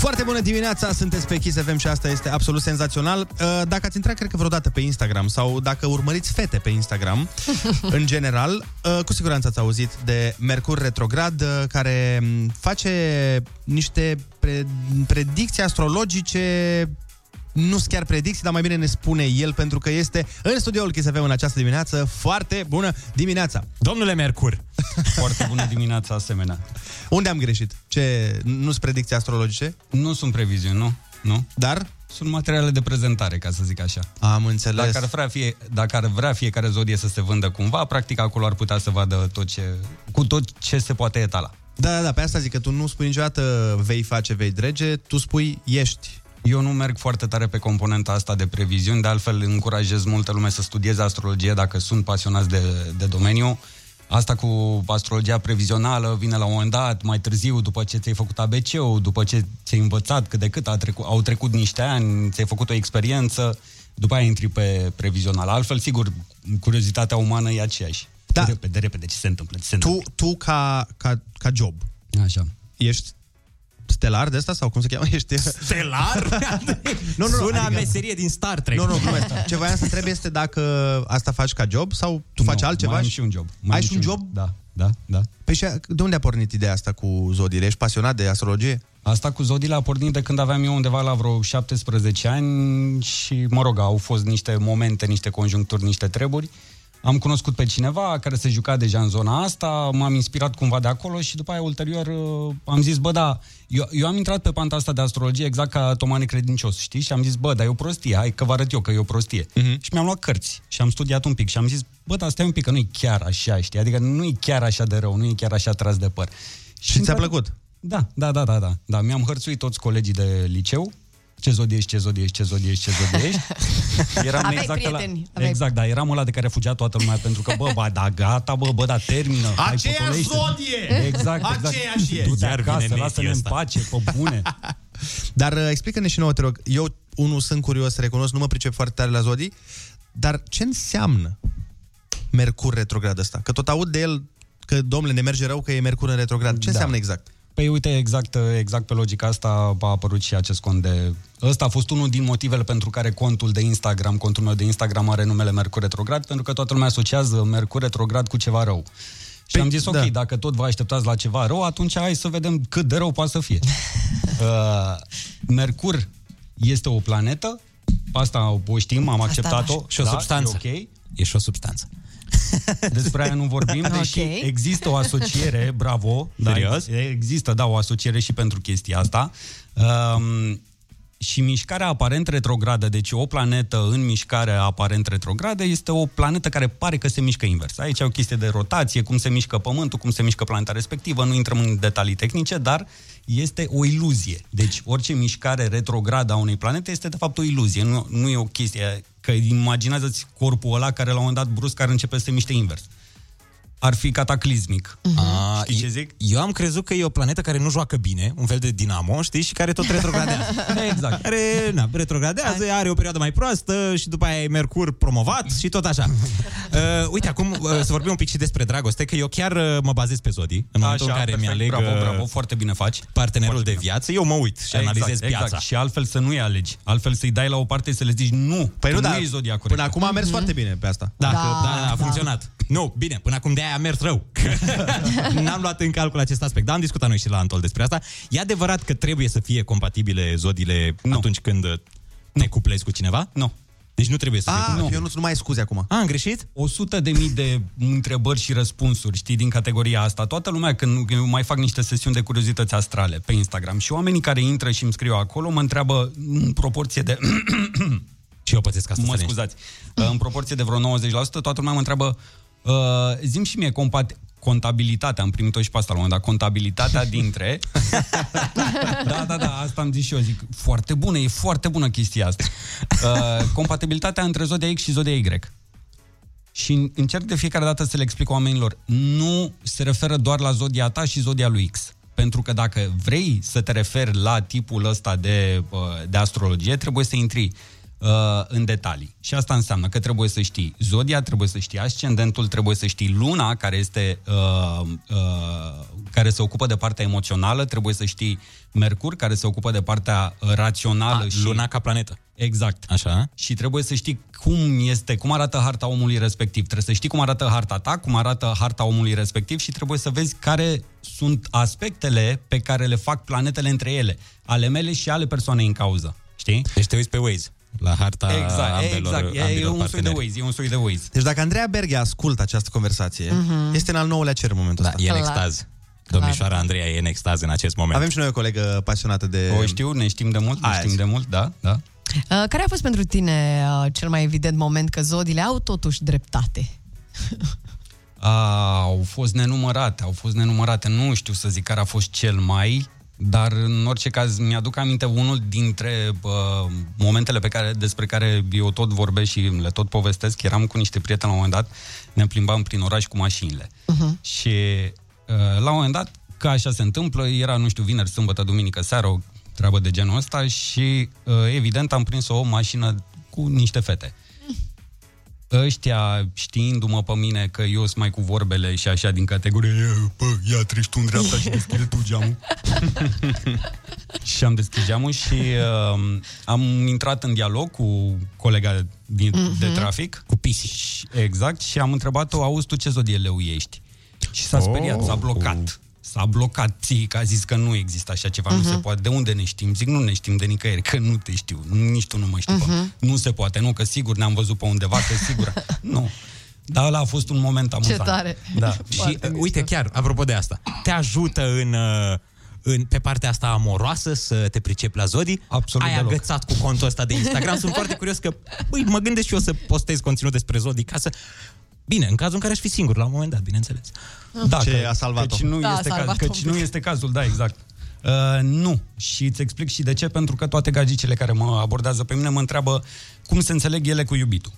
Foarte bună dimineața, sunteți pe Kiss FM și asta este absolut senzațional. Uh, Dacă ați intrat, cred că vreodată pe Instagram sau dacă urmăriți fete pe Instagram, în general, uh, cu siguranță ați auzit de Mercur Retrograd, uh, care m, face niște pre- predicții astrologice nu sunt chiar predicții, dar mai bine ne spune el, pentru că este în studioul Kiss FM în această dimineață. Foarte bună dimineața! Domnule Mercur, Foarte bună dimineața asemenea. Unde am greșit? Ce, nu sunt predicții astrologice? Nu sunt previziuni, nu? Nu? Dar? Sunt materiale de prezentare, ca să zic așa. Am înțeles. Dacă ar, vrea fie, dacă ar vrea fiecare zodie să se vândă cumva, practic acolo ar putea să vadă tot ce, cu tot ce se poate etala. Da, da, da, pe asta zic că tu nu spui niciodată vei face, vei drege, tu spui ești. Eu nu merg foarte tare pe componenta asta de previziuni, de altfel încurajez multă lume să studieze astrologie dacă sunt pasionați de, de domeniu. Asta cu astrologia previzională vine la un moment dat, mai târziu, după ce ți-ai făcut ABC-ul, după ce ți-ai învățat cât de cât a trecut, au trecut niște ani, ți-ai făcut o experiență, după aia intri pe previzional. Altfel, sigur, curiozitatea umană e aceeași. Da. Repede, repede, ce se întâmplă? Ce se Tu, întâmplă? tu ca, ca, ca job, Așa. ești stelar de asta sau cum se cheamă? Ești... Stelar? Nu, nu, nu, Sună adică- meserie din Star Trek. Nu, nu, glumesc. Ce voiam să întreb este dacă asta faci ca job sau tu faci Nu, altceva? Mai am și un job. Mai Ai am și un job? Da, da, da. Păi și de unde a pornit ideea asta cu zodiile? Ești pasionat de astrologie? Asta cu zodiile a pornit de când aveam eu undeva la vreo 17 ani și, mă rog, au fost niște momente, niște conjuncturi, niște treburi. Am cunoscut pe cineva care se juca deja în zona asta, m-am inspirat cumva de acolo și după aia ulterior uh, am zis, bă, da, eu, eu am intrat pe panta asta de astrologie exact ca Tomane credincios, știi? Și am zis, bă, dar e o prostie, hai că vă arăt eu că e o prostie. Uh-huh. Și mi-am luat cărți și am studiat un pic și am zis, bă, dar stai un pic că nu e chiar așa, știi? Adică nu e chiar așa de rău, nu e chiar așa tras de păr. Și ți-a plăcut? Da, da, da, da, da. da mi-am hărțuit toți colegii de liceu, ce zodie ești, ce zodie ești, ce zodie ești, ce zodie ești. Eram Aveai exact prieteni, ăla, aveai- Exact, da, eram ăla de care fugea toată lumea pentru că, bă, ba, da, gata, bă, bă, da, termină. hai, Aceeași potolește. zodie! Exact, exact. Aceeași e! Du-te Iar vine acasă, Messi lasă-ne în ăsta. pace, pe bune. Dar uh, explică-ne și nouă, te rog. Eu, unul, sunt curios, recunosc, nu mă pricep foarte tare la zodii, dar ce înseamnă Mercur retrograd ăsta? Că tot aud de el că, domnule, ne merge rău că e Mercur în retrograd. Ce Da. înseamnă exact? Păi uite, exact, exact pe logica asta a apărut și acest cont de... Ăsta a fost unul din motivele pentru care contul de Instagram, contul meu de Instagram are numele Mercur Retrograd, pentru că toată lumea asociază Mercur Retrograd cu ceva rău. Și Păi, am zis, ok, da. dacă tot vă așteptați la ceva rău, atunci hai să vedem cât de rău poate să fie. uh, Mercur este o planetă, asta o știm, am acceptat-o. Și o substanță. e ok. E și o substanță. Despre aia nu vorbim, deși Ok. există o asociere, bravo. Da, Serios? Există, da, o asociere și pentru chestia asta. Um, și mișcarea aparent retrogradă, deci o planetă în mișcare aparent retrogradă, este o planetă care pare că se mișcă invers. Aici e o chestie de rotație, cum se mișcă Pământul, cum se mișcă planeta respectivă, nu intrăm în detalii tehnice, dar este o iluzie. Deci orice mișcare retrogradă a unei planete este de fapt o iluzie, nu, nu e o chestie că imaginează-ți corpul ăla care la un moment dat brusc ar începe să se miște invers. Ar fi cataclismic. A, Știi ce zic? Eu am crezut că e o planetă care nu joacă bine, un fel de dinamo, știi, și care tot retrogradează. exact. Care, na, retrogradează, are o perioadă mai proastă și după aia e Mercur promovat și tot așa. Uh, uite, acum uh, să vorbim un pic și despre dragoste, că eu chiar uh, mă bazez pe zodii, în momentul Așa, în care perfect, mi-aleg bravo, uh, bravo, foarte bine faci. partenerul de viață, eu mă uit și analizez piața. Exact. Și altfel să nu-i alegi. Altfel să-i dai la o parte și să le zici nu, Păi că nu, nu da, e zodia până corectă. acum a mers foarte bine pe asta. Da, Da, da, da, a da. funcționat. Nu, bine, până acum de aia a mers rău. N-am luat în calcul acest aspect, dar am discutat noi și la Antol despre asta. E adevărat că trebuie să fie compatibile zodiile Nu. atunci când uh, te cuplezi cu cineva? Nu. Deci nu trebuie să fie Ah, compatibile. eu nu, nu mai ai scuze acum. A, am greșit? 100 de mii de întrebări și răspunsuri, știi, din categoria asta. Toată lumea, când eu mai fac niște sesiuni de curiozități astrale pe Instagram și oamenii care intră și îmi scriu acolo mă întreabă în proporție de... Și eu pățesc asta mă să ne- scuzați. În proporție de vreo 90%, toată lumea mă întreabă uh, zim și mie compat- contabilitatea, am primit-o și pe asta la un moment dat, contabilitatea dintre... da, da, da, asta am zis și eu, zic, foarte bună, e foarte bună chestia asta. Uh, compatibilitatea între zodia X și zodia Y. Și încerc de fiecare dată să le explic oamenilor, nu se referă doar la zodia ta și zodia lui X. Pentru că dacă vrei să te referi la tipul ăsta de, uh, de astrologie, trebuie să intri uh, în detalii. Și asta înseamnă că trebuie să știi zodia, trebuie să știi ascendentul, trebuie să știi luna, care este uh, uh, care se ocupă de partea emoțională, trebuie să știi Mercur, care se ocupă de partea uh, rațională A, și luna ca planetă. Exact. Așa. Și trebuie să știi cum este, cum arată harta omului respectiv. Trebuie să știi cum arată harta ta, cum arată harta omului respectiv și trebuie să vezi care sunt aspectele pe care le fac planetele între ele, ale mele și ale persoanei în cauză. Știi? Deci te uiți pe Waze, la harta Exact, ambelor, exact. E, e ambilor un soi de parteneri. Waze, e un soi de Waze. Deci dacă Andreea Berghe ascultă această conversație, Mhm. este în al nouălea cer în momentul Da, ăsta. e în Clar. extaz. Domnișoara Andreea e în extaz în acest moment. Avem și noi o colegă pasionată de... O știu, ne știm de mult, ne Aia știm zic. de mult, da, da. Uh, Care a fost pentru tine uh, cel mai evident moment că zodiile au totuși dreptate? A, au fost nenumărate, au fost nenumărate. Nu știu să zic care a fost cel mai, dar în orice caz mi-aduc aminte unul dintre uh, momentele pe care, despre care eu tot vorbesc și le tot povestesc. Eram cu niște prieteni la un moment dat, ne plimbam prin oraș cu mașinile. Uh-huh. Și uh, la un moment dat, că așa se întâmplă, era, nu știu, vineri, sâmbătă, duminică, seară, o treabă de genul ăsta și uh, evident am prins o mașină cu niște fete. Ăștia, știindu-mă pe mine că eu sunt mai cu vorbele și așa din categorie, "E, bă, ia treci tu în dreapta și deschide tu geamul. și am deschis geamul și uh, am intrat în dialog cu colega din, Mhm. de trafic. Cu pisi. Exact, și am întrebat-o, auzi tu ce zodie leu ești? Și s-a speriat, s-a blocat. S-a blocat ție, că a zis că nu există așa ceva, nu se poate. De unde ne știm? Zic, nu ne știm de nicăieri, că nu te știu. Nici tu nu mă știi. bă. Nu se poate, nu, că sigur ne-am văzut pe undeva, că sigur. nu. Da, ăla a fost un moment amuzant. tare. Da. Și uh, uite, chiar, apropo de asta, te ajută în, uh, în, pe partea asta amoroasă să te pricepi la zodii? Absolut Ai deloc. agățat cu contul ăsta de Instagram. Sunt foarte curios că, băi, mă gândesc și eu să postez conținut despre zodii ca să... Bine, în cazul în care aș fi singur, la un moment dat, bineînțeles. Da, Ce că, a salvat-o. Căci nu, Da, a este, caz, salvat-o căci un nu pic. este cazul, da, exact. Uh, nu. Și îți explic și de ce, pentru că toate gagicele care mă abordează pe mine mă întreabă cum se înțeleg ele cu iubitul.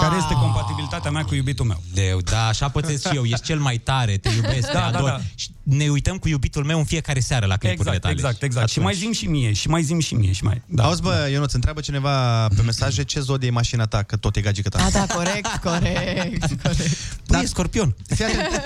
Care este compatibilitatea mea cu iubitul meu? Leu, da, așa pățesc și eu, ești cel mai tare, te iubesc, te Da, da, ador. da. Și ne uităm cu iubitul meu în fiecare seară la clipurile Exact, tale. exact, exact. Și Atunci. mai zim și mie, și mai zim și mie, și mai... Da, Auzi, bă, Ionuț, întreabă cineva pe mesaje ce zodie e mașina ta, că tot e gagică ta. A, da, corect, corect, corect. Păi, e scorpion. Fii atent.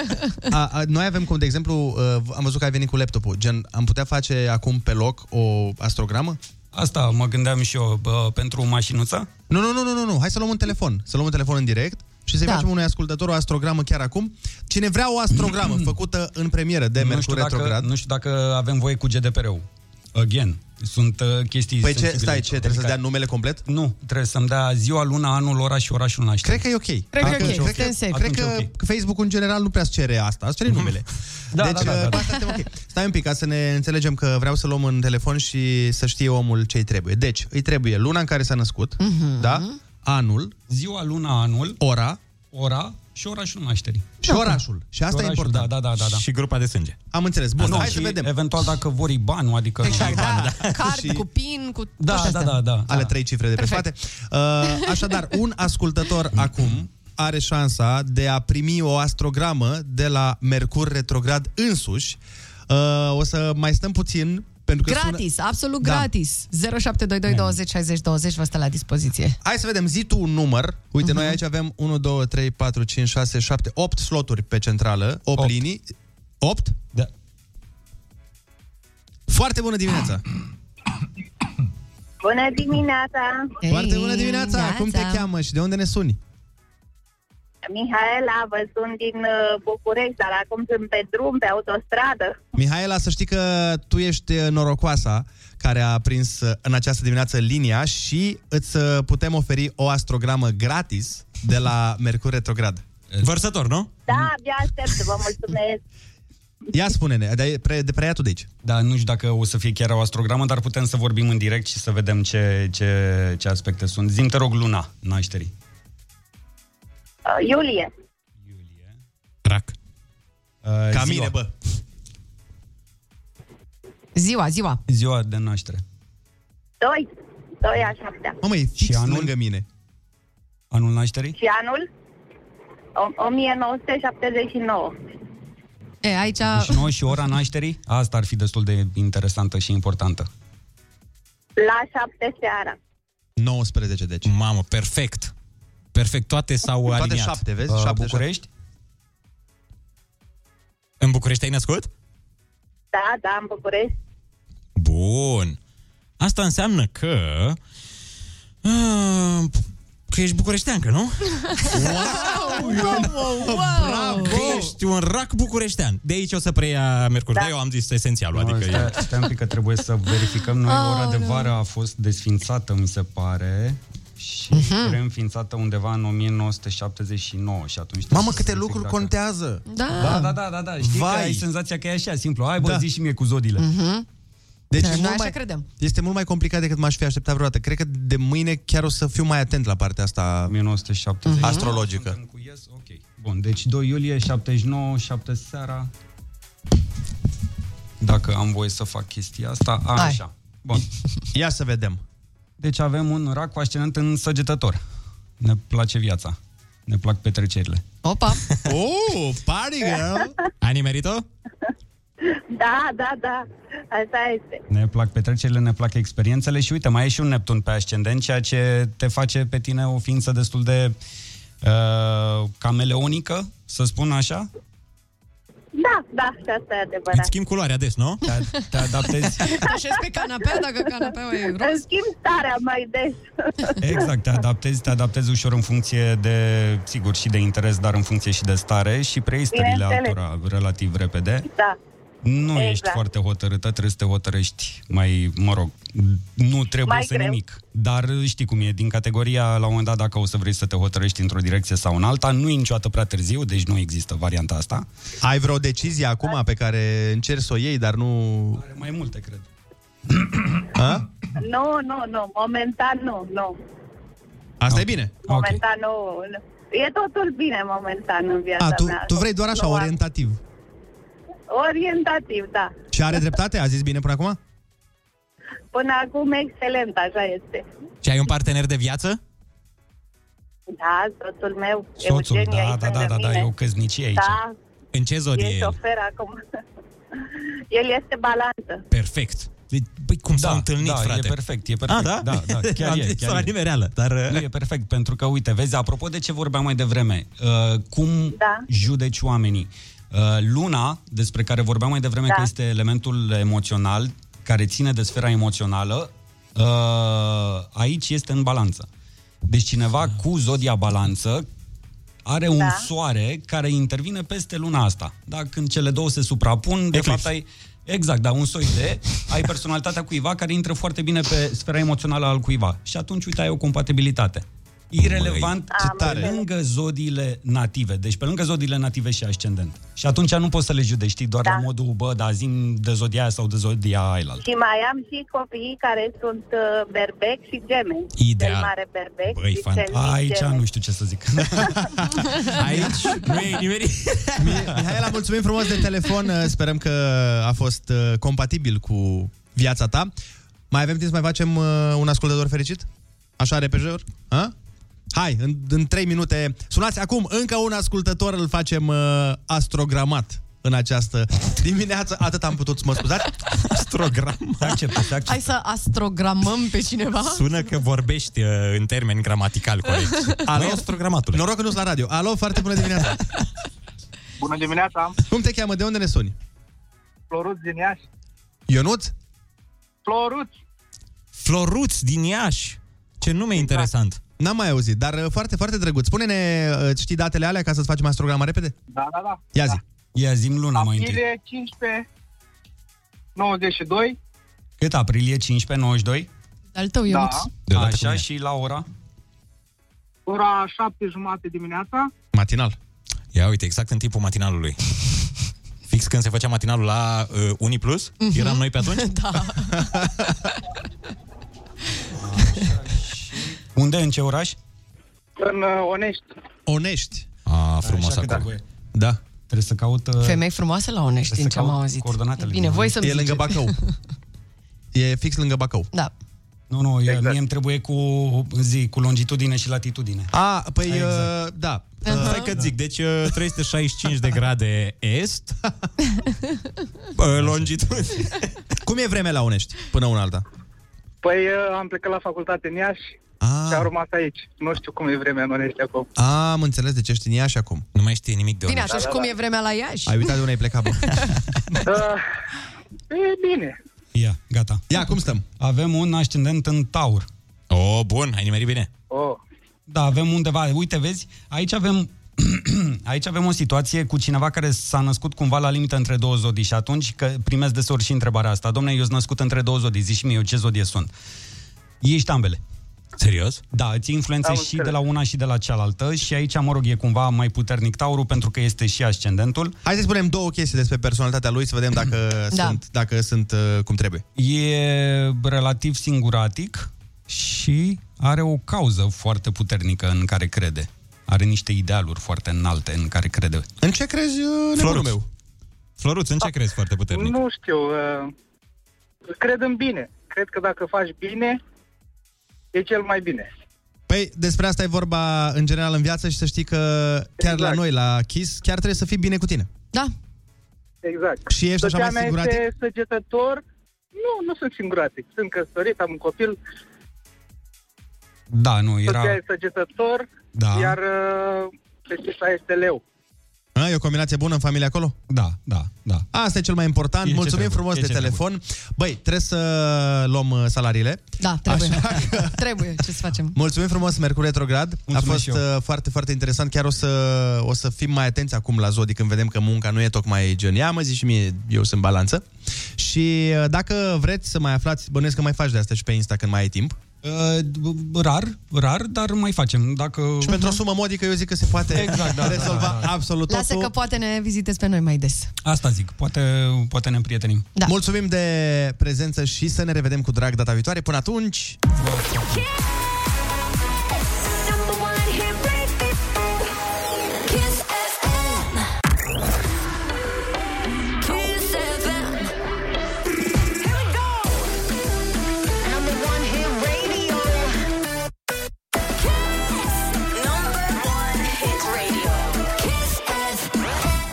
A, a, noi avem cum, de exemplu, uh, am văzut că ai venit cu laptopul. Gen, am putea face acum pe loc o astrogramă? Asta mă gândeam și eu bă, pentru mașinuța. Nu, nu, nu, nu, nu, nu. Hai să luăm un telefon. Să luăm un telefon în direct și să-i Da. facem unui ascultător o astrogramă chiar acum. Cine vrea o astrogramă făcută în premieră de nu Mercur știu, dacă, retrograd. nu știu dacă avem voie cu GDPR-ul. Again. Sunt uh, chestii Păi ce, sensibile stai, aici. ce, trebuie să Adică- dea numele complet? Nu, trebuie să-mi dea ziua, luna, anul, ora și orașul nașterii. Cred că e ok. Cred că e Atunci ok, Cred suntem că, safe. cred Atunci că, e ok. că Facebook în general nu prea îți cere asta, îți cere numele. Da, deci, da, da, da, cu da. asta suntem ok. Stai un pic, ca să ne înțelegem că vreau să luăm un telefon și să știe omul ce îi trebuie. Deci, îi trebuie luna în care s-a născut, Mhm. da? Anul, Ziua, luna, anul, ora ora și orașul nașterii. și orașul. Și asta e Orașul, important. Da, da, da, da. da. Și grupa de sânge. Am înțeles. Bun, Nu, hai și să vedem. Eventual dacă vor IBAN, adică... Exact, da. Card Și- cu pin, cu Da, toate da, astea. da, da. Ale da. trei cifre de pe spate. Uh, așadar, un ascultător acum are șansa de a primi o astrogramă de la Mercur retrograd însuși. Uh, o să mai stăm puțin pentru că Gratis, Sună... absolut Da. gratis. 0722 20 60 20 vă stă la dispoziție. Hai să vedem, zi tu un număr. Uite, Mhm. uh-huh. noi aici avem 1, 2, 3, 4, 5, 6, 7, 8 sloturi pe centrală, 8 Opt. linii. 8? Da. Foarte bună dimineața! Bună dimineața! Foarte bună dimineața! neața. Cum te cheamă și de unde ne suni? Mihaela, vă sunt din uh, București, dar acum sunt pe drum, pe autostradă. Mihaela, să știi că tu ești uh, norocoasa care a prins uh, în această dimineață linia și îți uh, putem oferi o astrogramă gratis de la Mercur Retrograd. Vărsător, nu? Da, abia aștept, vă mulțumesc. Ia spune-ne, de, pre, de preia tu de aici. Da, nu știu dacă o să fie chiar o astrogramă, dar putem să vorbim în direct și să vedem ce, ce, ce aspecte sunt. Zim, te rog, luna nașterii. Uh, Iulie, Rac. Uh, Ca ziua. mine, bă. Ziua, ziua. Ziua de naștere. 2, 2 a 7 Mamă, e fix Și anul? lângă mine. Anul nașterii? Și anul? O- 1979. E, aici... Și 9 și ora nașterii? Asta ar fi destul de interesantă și importantă. La 7 seara. 19, deci. Mamă, perfect. Perfect, toate s-au Toate aliniat. șapte, vezi? Uh, șapte, București? În București ai născut? Da, da, în București. Bun. Asta înseamnă că... Uh, că ești bucureșteancă, nu? Wow, wow, wow. Bravo! Că ești un rac bucureștean. De aici o să preia Mercur. Da. eu am zis esențialul. Nu, Adică stai, e... stai un pic că trebuie să verificăm. Noi, Oh, ora de nu. vară a fost desfințată, mi se pare, și Mhm. reînființată undeva în 1979 și atunci... Mamă, trebuie să câte zic lucruri dacă- contează. Da. Da, da, da, da, da. Știi Vai. că ai senzația că e așa, simplu. Hai, bă, Da. da. zi și mie cu zodile. Mhm. Deci Noi e mult așa mai, credem. este mult mai complicat decât m-aș fi așteptat vreodată. Cred că de mâine chiar o să fiu mai atent la partea asta 1970. astrologică. Suntem cu yes? Ok. Bun, deci 2 iulie, 79, 7 seara. Dacă am voie să fac chestia asta. A, Hai. așa. Bun. Ia să vedem. Deci avem un rac cu ascendent în săgetător. Ne place viața. Ne plac petrecerile. Opa. Oh, party girl! Ai nimerit-o? Da, da, da. Așa este. Ne plac petrecerile, ne plac experiențele și uite, mai e și un Neptun pe ascendent, ceea ce te face pe tine o ființă destul de uh, cameleonică, să spun așa. Da, da, și asta e Îți adevărat. schimb culoarea des, nu? Te, te adaptezi, Te așezi pe canapea dacă canapeaua e Îmi roz. schimb starea mai des. exact, te adaptezi, te adaptezi ușor în funcție de, sigur, și de interes, dar în funcție și de stare și preiei stările Bineînțeles. altora relativ repede. Da. Nu Exact. ești foarte hotărâtă, trebuie să te hotărăști mai, mă rog, nu trebuie Mai să greu. nimic. Dar știi cum e, din categoria, la un moment dat, dacă o să vrei să te hotărăști într-o direcție sau în alta, nu e niciodată prea târziu, deci nu există varianta asta. Ai vreo decizie acum pe care încerci să o iei, dar nu... Are mai multe, cred. A? Nu, nu, nu, momentan nu, nu. Asta e bine. Momentan nu. nu. E totul bine momentan în viața A, tu, mea. tu vrei doar așa, Nu am- orientativ. Orientativ, da. Și are dreptate? A zis bine până acum? Până acum excelent, așa este. Și ai un partener de viață? Da, soțul meu, Soțul, Eugeniu, da, aici da, da, lângă da, da, mine. e o căsnicie aici. Da, În ce zodie e e el? șofer acum. El este balanță. Perfect. Deci, Păi cum s-au Da, întâlnit, da, frate? e perfect, e perfect. Ah, da? Da, da, chiar Am e, zis chiar la e. nimereală, dar... uh, Nu, e perfect, pentru că, uite, vezi, apropo de ce vorbeam mai devreme, uh, cum Da. judeci oamenii. Uh, luna, despre care vorbeam mai devreme Da. că este elementul emoțional, care ține de sfera emoțională, uh, aici este în balanță. Deci cineva cu zodia balanță are un Da. soare care intervine peste luna asta. Da? Când cele două se suprapun, de fapt ai... Exact, da, un soi de... Ai personalitatea cuiva care intră foarte bine pe sfera emoțională al cuiva. Și atunci, uite, ai o compatibilitate. Irelevant Am pe înțeles. lângă zodiile native. Deci pe lângă zodiile native și ascendent. Și atunci nu poți să le judeci, știi, doar Da. la modul, bă, da, zim de zodia aia sau de zodia aia. Și mai am și copiii care sunt uh, berbec și gemeni. Ideal. Cel mare berbec Băi, și fan... cel mic Aici gemeni. nu știu ce să zic. Aici nu e nimeni. Mihaela, mulțumim frumos de telefon. Sperăm că a fost uh, compatibil cu viața ta. Mai avem timp să mai facem uh, un ascultător fericit? Așa repejor? Ha? Hai, în, în 3 minute. Sunați acum încă un ascultător, îl facem uh, astrogramat în această dimineață. Atât am putut să mă scuzați. Astrogram. Se acceptă, se Hai să astrogramăm pe cineva? Sună că vorbești uh, în termeni gramaticali corecți. Alo? Măi, astrogramatule. Noroc că nu sunt la radio. Alo, foarte bună dimineața. Bună dimineața, Cum te cheamă? De unde ne suni? Floruț din Iași. Ionuț? Floruț, Floruț din Iași. Ce nume Exact. interesant. N-am mai auzit, dar uh, foarte, foarte drăguț. Spune-ne, uh, știi datele alea ca să-ți facem astrograma repede? da, da, da. Ia zi. Ia zim luna mai întâi. Aprilie 15, 92, Cât aprilie? 15, 92? Al tău, Da. Ionuț. Deodată cu Așa mine. și la ora? ora 7 jumate dimineața. Matinal. Ia uite, exact în timpul matinalului. Fix când se făcea matinalul la uh, Uniplus, Mhm. uh-huh. eram noi pe atunci? Da. Unde? În ce oraș? În uh, Onești. Onești. A, frumos Așa cât acolo. trebuie. Da. Trebuie să caut... uh, Femei frumoase la Onești, Trebuie din să ce am caut auzit. coordonatele. Bine, voi să-mi E lângă ziceți. Bacău. E fix lângă Bacău. Da. Nu, nu, exact. Exact. mie îmi trebuie cu, zi, cu longitudine și latitudine. A, păi, Exact. uh, da. Uh-huh. Uh, Stai că zic, deci uh, 365 de grade est, uh, longitudine. cum e vremea la Onești, până una alta? Păi uh, am plecat la facultate în Iași și am A, rămas aici. Nu știu cum e vremea în Onești acum. am înțeles de ce ești în Iași acum. Nu mai știe nimic de Bine, Onești. atunci cum e vremea la Iași? Ai uitat de unde ai plecat, bă. Uh, e bine. Ia, gata. Ia, cum stăm? Avem un ascendent în taur. Oh, bun, ai nimerit bine. Oh, Da, avem undeva, uite, vezi, aici avem aici avem o situație cu cineva care s-a născut cumva la limită între două zodii și atunci că primesc deseori și întrebarea asta. Domne, eu sunt născut între două zodii, zici și mie eu ce zodie sunt. Ești ambele. Serios? Da, îți influențe Am și înțeles. de la una și de la cealaltă și aici, mă rog, e cumva mai puternic taurul pentru că este și ascendentul. Hai să spunem două chestii despre personalitatea lui, să vedem dacă Da. sunt, dacă sunt uh, cum trebuie. E relativ singuratic și are o cauză foarte puternică în care crede. Are niște idealuri foarte înalte în care crede. În ce crezi, uh, nebunul Floruț. meu? Floruț, în ce crezi foarte puternic? nu știu. Uh, cred în bine. Cred că dacă faci bine, e cel mai bine. Păi despre asta e vorba în general în viață și să știi că chiar Exact. la noi, la Kiss, chiar trebuie să fii bine cu tine. Da. Exact. Și ești așa Soția mai mea singuratic? este săgetător. Nu, nu sunt singuratic. Sunt căsătorit, am un copil. Da, nu, Soția era... e săgetător, Da. iar uh, fetița este leu. A, A, e o combinație bună în familie acolo? Da, da, da. Asta e cel mai important. E ce Mulțumim trebuie, frumos e de ce telefon. Băi, trebuie să luăm uh, salariile. Da, trebuie. trebuie. Ce să facem? Mulțumim frumos, Mercur Retrograd. Mulțumesc a fost și eu. uh, foarte, foarte interesant. Chiar o să, o să fim mai atenți acum la Zodi când vedem că munca nu e tocmai gen. Ia mă zi și mie, eu sunt balanță. Și uh, dacă vreți să mai aflați, bănuiesc că mai faci de asta și pe Insta când mai ai timp. Uh, rar, rar, dar mai facem. Dacă... Și pentru o sumă modică eu zic că se poate Exact, da, rezolva da, da. absolut Lasă totul. că poate ne vizitezi pe noi mai des. Asta zic, poate, poate ne împrietenim. Da. Mulțumim de prezență și să ne revedem cu drag data viitoare. Până atunci... Number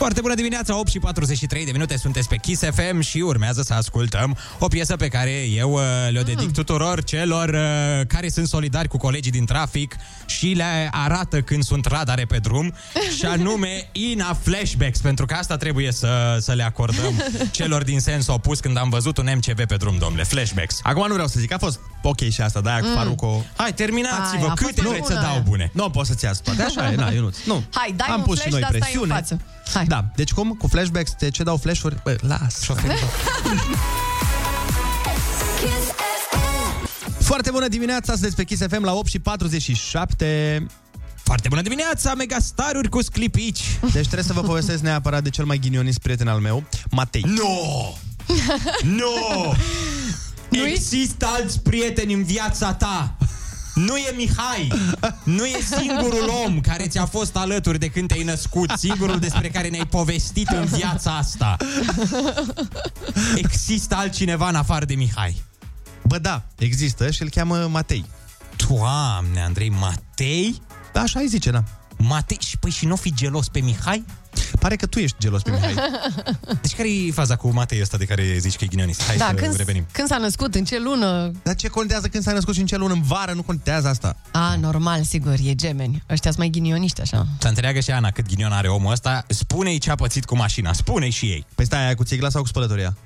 Foarte bună dimineața, 8 și 43 de minute, sunteți pe Kiss FM și urmează să ascultăm o piesă pe care eu uh, le-o dedic tuturor celor uh, care sunt solidari cu colegii din trafic și le arată când sunt radare pe drum și anume Ina Flashbacks, pentru că asta trebuie să, să le acordăm celor din sens opus când am văzut un MCV pe drum, domnule, Flashbacks. Acum nu vreau să zic, a fost ok și asta, da, cu Mm. Faruco. Hai, terminați-vă, Hai, a fost câte bună vreți să aia. dau bune? Nu poți să-ți iasă toate, așa e, na, Ionuț. Nu. Hai, dai Am un pus flash, și noi dar stai în presiune. față. Hai. Da, deci cum? Cu flashbacks, de ce dau flash-uri? Bă, las. Kiss FM. Foarte bună dimineața, sunteți pe Kiss FM la 8 și 47. Foarte bună dimineața, megastaruri cu sclipici! Deci trebuie să vă povestesc neapărat de cel mai ghinionist prieten al meu, Matei. No! No! Există alți prieteni în viața ta! Nu e Mihai! Nu e singurul om care ți-a fost alături de când te-ai născut, singurul despre care ne-ai povestit în viața asta. Există altcineva în afară de Mihai. Bă, da, există și îl cheamă Matei. Doamne, Andrei, Matei? Da, așa îi zice, da. Matei? Și păi și nu fi gelos pe Mihai? Pare că tu ești gelos pe Mihai. Deci care e faza cu Matei ăsta de care zici că e ghinionist? Hai da, să când, revenim. când s-a născut, în ce lună? Dar ce contează când s-a născut și în ce lună? În vară nu contează asta. A, normal, sigur, e gemeni. Ăștia sunt mai ghinioniști, așa. Să înțeleagă și Ana cât ghinion are omul ăsta. Spune-i ce a pățit cu mașina. Spune-i și ei. Păi stai, aia cu țigla sau cu spălătoria?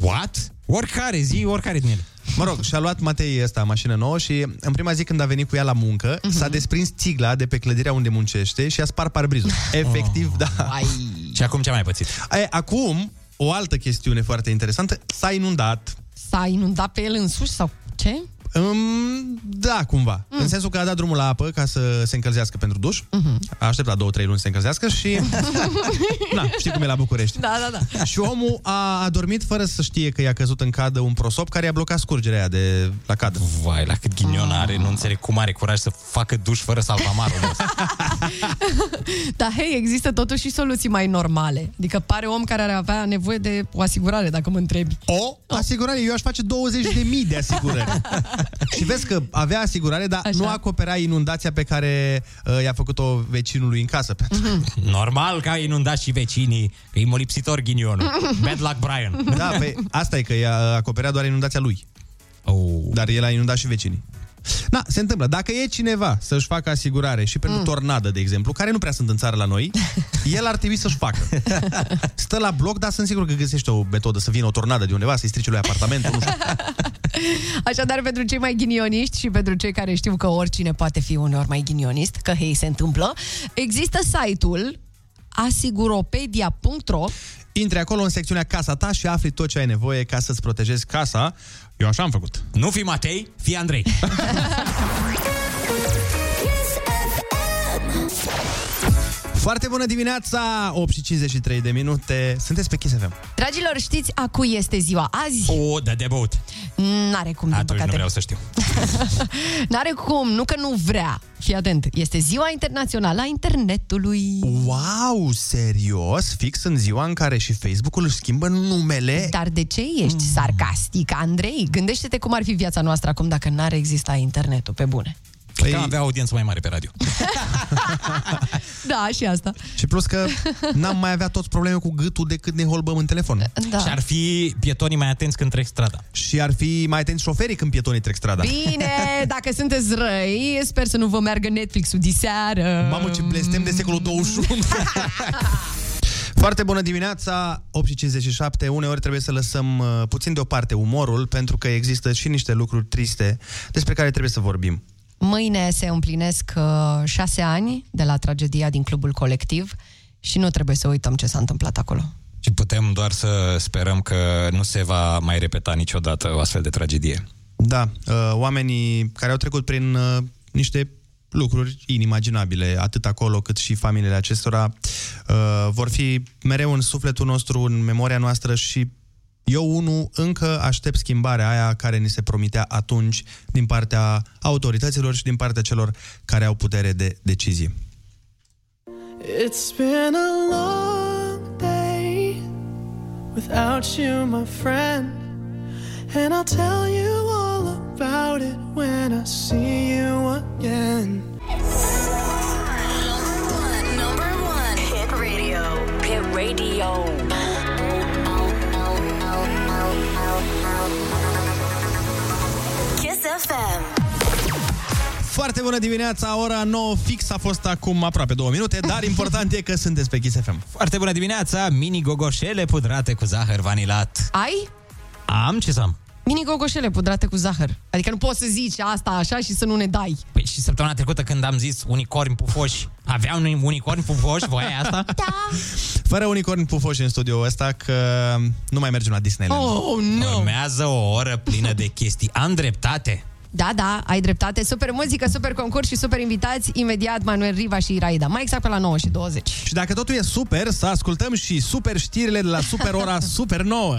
What? Oricare zi, oricare din ele. Mă rog, și-a luat Matei ăsta mașină nouă și în prima zi când a venit cu ea la muncă, Mhm. s-a desprins țigla de pe clădirea unde muncește și a spart parbrizul. Efectiv, Oh. da. Ai. Și acum ce a mai pățit? E, acum, o altă chestiune foarte interesantă, s-a inundat. S-a inundat pe el însuși sau ce? Um, da, cumva. Mm. În sensul că a dat drumul la apă ca să se încălzească pentru duș. Mhm. A așteptat două, trei luni să se încălzească și... Na, știi cum e la București. Da, da, da. Și omul a adormit fără să știe că i-a căzut în cadă un prosop care i-a blocat scurgerea aia de la cadă. Vai, la cât ghinion are, nu înțeleg cum are curaj să facă duș fără salvamar omul ăsta. Dar, hei, există totuși și soluții mai normale. Adică pare om care ar avea nevoie de o asigurare, dacă mă întrebi. O asigurare, eu aș face 20 de mii de asigurări. și vezi că avea asigurare, dar Așa. nu acopera inundația pe care uh, i-a făcut-o vecinului în casă. Normal că a inundat și vecinii, că e molipsitor ghinionul. Bad luck, Brian. Da, pe, asta e că i-a acoperea doar inundația lui. Oh. Dar el a inundat și vecinii. Na, se întâmplă. Dacă e cineva să-și facă asigurare și pentru mm. tornadă, de exemplu, care nu prea sunt în țară la noi, el ar trebui să-și facă. Stă la bloc, dar sunt sigur că găsește o metodă să vină o tornadă de undeva, să-i strice lui apartamentul, nu știu. Așadar, pentru cei mai ghinioniști și pentru cei care știu că oricine poate fi uneori mai ghinionist, că hei, se întâmplă, există site-ul asiguropedia.ro Intri acolo în secțiunea Casa ta și afli tot ce ai nevoie ca să-ți protejezi casa. Eu așa am făcut. Nu fi Matei, fi Andrei. Foarte bună dimineața, 8 și 53 de minute. Sunteți pe Kiss FM. Dragilor, știți a cui este ziua azi? O, da de băut. N-are cum, din Atunci nu păcate. vreau să știu. N-are cum, nu că nu vrea. Fii atent, este ziua internațională a internetului. Wow, serios? Fix în ziua în care și Facebook-ul își schimbă numele? Dar de ce ești sarcastic, Andrei? Gândește-te cum ar fi viața noastră acum dacă n-ar exista internetul, pe bune. Păi... Că avea audiență mai mare pe radio. Da, și asta. Și plus că n-am mai avea toți probleme cu gâtul decât ne holbăm în telefon. Da. Și ar fi pietonii mai atenți când trec strada. Și ar fi mai atenți șoferii când pietonii trec strada. Bine, dacă sunteți răi, sper să nu vă meargă Netflix-ul diseară. Mamă, ce blestem de secolul 21. Foarte bună dimineața, 8 și 57. Uneori trebuie să lăsăm uh, puțin deoparte umorul, pentru că există și niște lucruri triste despre care trebuie să vorbim. Mâine se împlinesc uh, șase ani de la tragedia din clubul colectiv și nu trebuie să uităm ce s-a întâmplat acolo. Și putem doar să sperăm că nu se va mai repeta niciodată o astfel de tragedie. Da, uh, oamenii care au trecut prin uh, niște lucruri inimaginabile, atât acolo cât și familiile acestora, uh, vor fi mereu în sufletul nostru, în memoria noastră și eu, unul, încă aștept schimbarea aia care ni se promitea atunci din partea autorităților și din partea celor care au putere de decizie. It's been a long day without you, my friend. And I'll tell you all about it when I see you again. Number one, hit radio. Hit radio. FM. Foarte bună dimineața, ora 9 fix a fost acum aproape două minute, dar important e că sunteți pe Kiss FM. Foarte bună dimineața, mini gogoșele pudrate cu zahăr vanilat. Ai? Am ce să am? mini gogoșele pudrate cu zahăr. Adică nu poți să zici asta așa și să nu ne dai. Păi și săptămâna trecută când am zis unicorni pufoși, aveam un unicorni pufoși, Voia asta? Da. Fără unicorni pufoși în studio, ăsta, că nu mai mergem la Disneyland. Oh, no. Urmează o oră plină de chestii. Am dreptate. Da, da, ai dreptate. Super muzică, super concurs și super invitați. Imediat Manuel Riva și Iraida. Mai exact pe la 9 și 20. Și dacă totul e super, să ascultăm și super știrile de la Super Ora Super 9.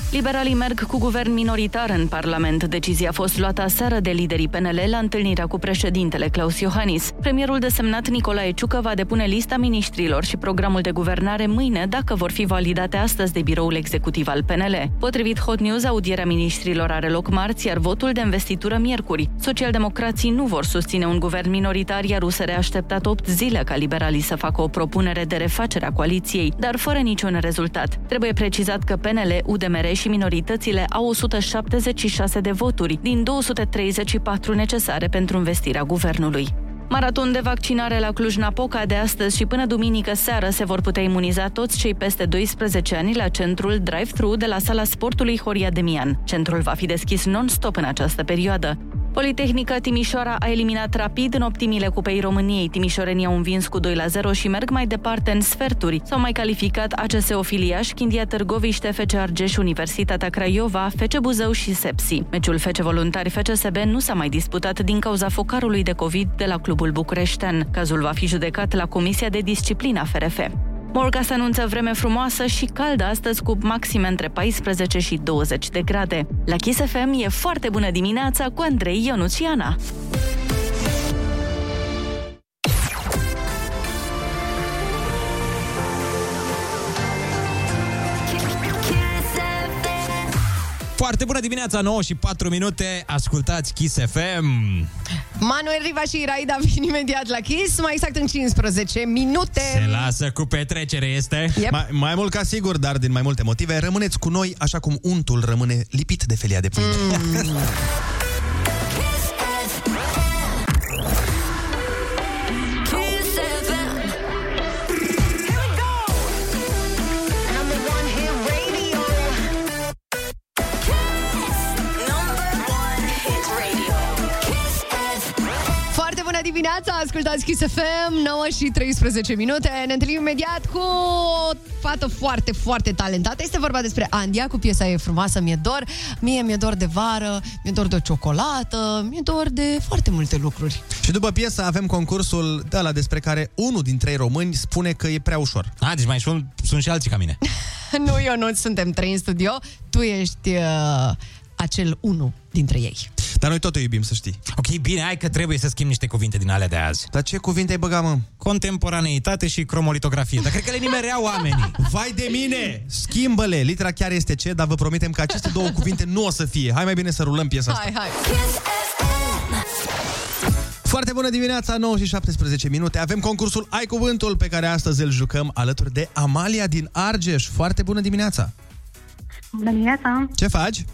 Liberalii merg cu guvern minoritar în Parlament. Decizia a fost luată aseară de liderii PNL la întâlnirea cu președintele Claus Iohannis. Premierul desemnat Nicolae Ciucă va depune lista ministrilor și programul de guvernare mâine, dacă vor fi validate astăzi de biroul executiv al PNL. Potrivit Hot News, audierea ministrilor are loc marți, iar votul de investitură miercuri. Socialdemocrații nu vor susține un guvern minoritar, iar USR a așteptat 8 zile ca liberalii să facă o propunere de refacere a coaliției, dar fără niciun rezultat. Trebuie precizat că PNL, UDMR și minoritățile au 176 de voturi din 234 necesare pentru investirea guvernului. Maraton de vaccinare la Cluj-Napoca de astăzi și până duminică seară se vor putea imuniza toți cei peste 12 ani la centrul Drive-Thru de la sala sportului Horia Demian. Centrul va fi deschis non-stop în această perioadă. Politehnica Timișoara a eliminat rapid în optimile Cupei României. Timișorenii au învins cu 2 la 0 și merg mai departe în sferturi. S-au mai calificat ACS Ofiliaș, Chindia Târgoviște, FC Argeș, Universitatea Craiova, FC Buzău și Sepsi. Meciul FC Voluntari FCSB nu s-a mai disputat din cauza focarului de COVID de la clubul bucureștean. Cazul va fi judecat la Comisia de Disciplină FRF. Morga se anunță vreme frumoasă și caldă astăzi cu maxime între 14 și 20 de grade. La Kiss FM e foarte bună dimineața cu Andrei Ionuțiana. Foarte bună dimineața, 9 și 4 minute, ascultați Kiss FM. Manuel Riva și Iraida vin imediat la Kiss, mai exact în 15 minute. Se lasă cu petrecere, este? Yep. Mai, mai mult ca sigur, dar din mai multe motive, rămâneți cu noi așa cum untul rămâne lipit de felia de pâine. Mm. dimineața, ascultați Kiss FM, 9 și 13 minute. Ne întâlnim imediat cu o fată foarte, foarte talentată. Este vorba despre Andia cu piesa E frumoasă, mi-e dor. Mie mi-e dor de vară, mi-e dor de o ciocolată, mi-e dor de foarte multe lucruri. Și după piesă avem concursul de la despre care unul din trei români spune că e prea ușor. A, deci mai sunt, sunt și alții ca mine. nu, eu nu suntem trei în studio, tu ești uh, acel unu dintre ei. Dar noi tot o iubim, să știi. Ok, bine, hai că trebuie să schimb niște cuvinte din alea de azi. Dar ce cuvinte ai băgat, mă? Contemporaneitate și cromolitografie. Dar cred că le nimereau oamenii. Vai de mine! Schimbă-le! Litera chiar este ce, dar vă promitem că aceste două cuvinte nu o să fie. Hai mai bine să rulăm piesa asta. Hai, hai. Kiss FM. Foarte bună dimineața, 9 și 17 minute. Avem concursul Ai Cuvântul pe care astăzi îl jucăm alături de Amalia din Argeș. Foarte bună dimineața! Bună dimineața! Ce faci?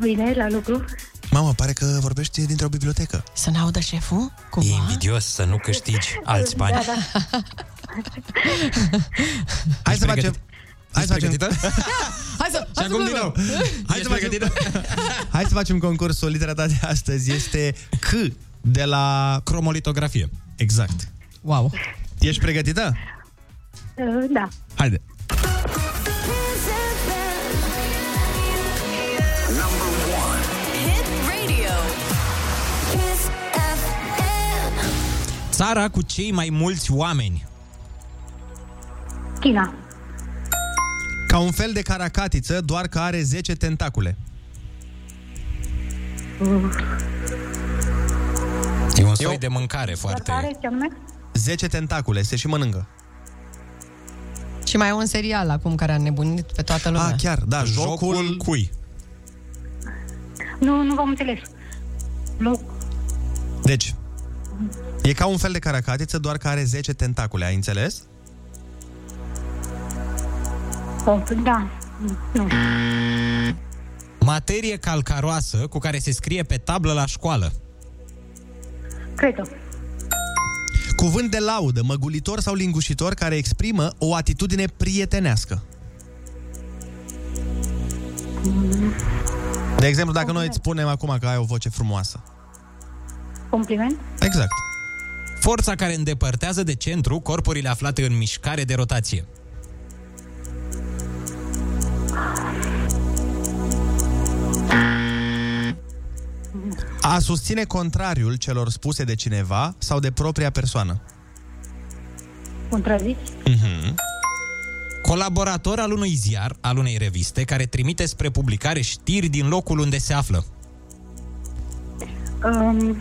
Bine, la lucru. Mamă, pare că vorbești dintr-o bibliotecă. Să ne audă șeful? E invidios să nu câștigi alți bani. Da, da. Hai să facem... Hai să facem... Hai să... Și acum din nou. Hai să, facem... Hai să facem concursul. Litera ta de astăzi este C de la... Cromolitografie. Exact. Wow. Ești pregătită? Uh, Da. Haide. Țara cu cei mai mulți oameni. China. Ca un fel de caracatiță, doar că are 10 tentacule. Uh, E un soi de mâncare Doar foarte... care, ce anume? 10 tentacule, se și mănâncă. Și mai e un serial acum care a nebunit pe toată lumea. Ah, chiar, da, jocul... Jocul cui? Nu, nu v-am înțeles. Loc. Deci, e ca un fel de caracatiță, doar că are 10 tentacule, ai înțeles? Oh, da. Nu. Materie calcaroasă cu care se scrie pe tablă la școală. Cred-o. Cuvânt de laudă, măgulitor sau lingușitor care exprimă o atitudine prietenească. De exemplu, dacă noi îți spunem acum că ai o voce frumoasă. Compliment? Exact. Forța care îndepărtează de centru corpurile aflate în mișcare de rotație. A susține contrariul celor spuse de cineva sau de propria persoană. Contrazici? Mhm. Colaborator al unui ziar, al unei reviste, care trimite spre publicare știri din locul unde se află. Um,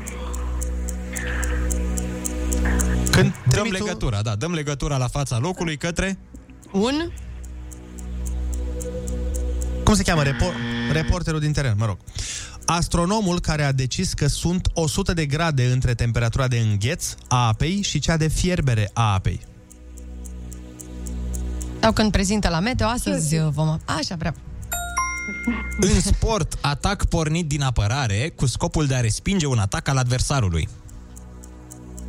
Când Dăm legătura, da, dăm legătura la fața locului către... Un? Cum se cheamă? Repo- reporterul din teren, mă rog. Astronomul care a decis că sunt 100 de grade între temperatura de îngheț a apei și cea de fierbere a apei. Sau când prezintă la meteo, astăzi vom... Așa, vreau. În sport, atac pornit din apărare cu scopul de a respinge un atac al adversarului.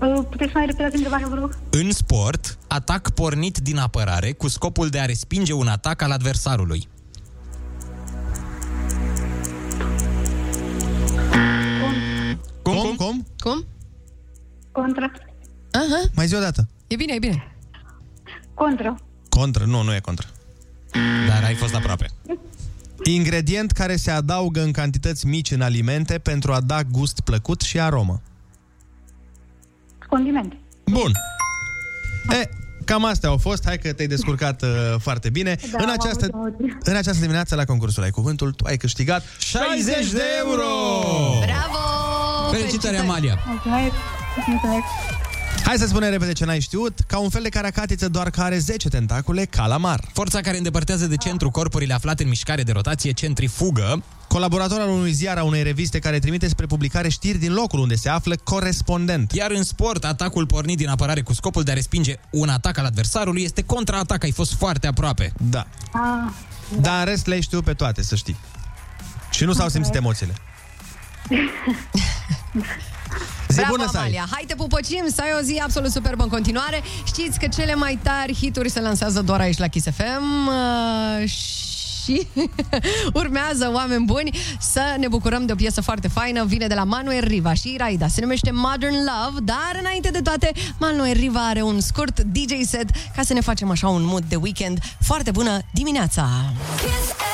Uh, puteți să mai repetați întrebarea, vă rog? În sport, atac pornit din apărare cu scopul de a respinge un atac al adversarului. Cum? Cum? Cum? Cum? Contra. Aha. Mai zi o dată. E bine, e bine. Contra. Contră. Nu, nu e contră. Dar ai fost aproape. Ingredient care se adaugă în cantități mici în alimente pentru a da gust plăcut și aromă. Condiment. Bun. E, cam astea au fost. Hai că te-ai descurcat uh, foarte bine. Da, în, am această, avut emoții. în această dimineață la concursul Ai Cuvântul, tu ai câștigat 60 de euro! Bravo! Felicitări, Amalia! Mulțumesc. Mulțumesc. Hai să spunem repede ce n-ai știut. Ca un fel de caracatiță, doar că are 10 tentacule, calamar. Forța care îndepărtează de centru corpurile aflate în mișcare de rotație centrifugă. Colaborator al unui ziar, a unei reviste care trimite spre publicare știri din locul unde se află, corespondent. Iar în sport, atacul pornit din apărare cu scopul de a respinge un atac al adversarului este contraatac. Ai fost foarte aproape. Da. Ah, Dar în rest le-ai știut pe toate, să știi. Și nu s-au simțit emoțiile. Zi Bravo, bună să ai! Amalia! Hai te pupăcim, să ai o zi absolut superbă în continuare. Știți că cele mai tari hituri se lansează doar aici la Kiss FM uh, și urmează oameni buni să ne bucurăm de o piesă foarte faină. Vine de la Manuel Riva și Iraida. Se numește Modern Love, dar înainte de toate, Manuel Riva are un scurt DJ set ca să ne facem așa un mood de weekend. Foarte bună dimineața! Kiss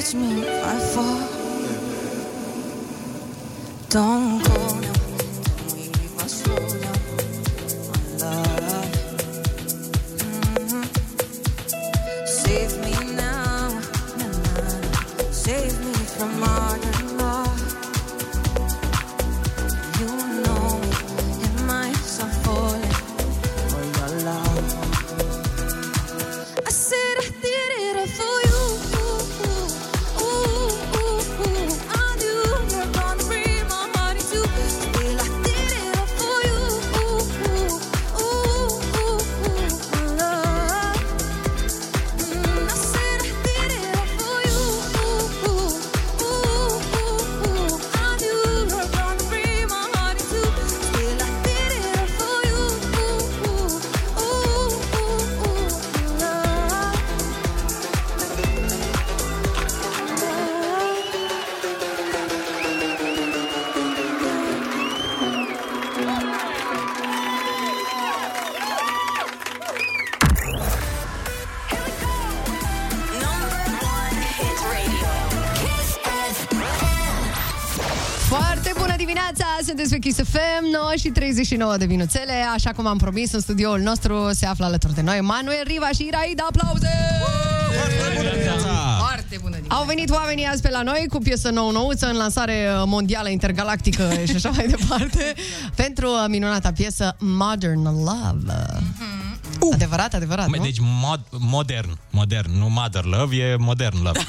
touch me. Dimineața! Sunteți pe Kiss FM, 9 și 39 de minuțele. Așa cum am promis, în studioul nostru se află alături de noi Manuel Riva și Iraida. Aplauze! Foarte bună dimineața. Au venit oamenii azi pe la noi cu piesă nou-nouță în lansare uh, mondială, intergalactică și așa mai departe pentru uh, minunata piesă Modern Love. Uh. Adevărat, adevărat, Mă, nu? Deci mod, modern, modern, nu mother love, e modern love.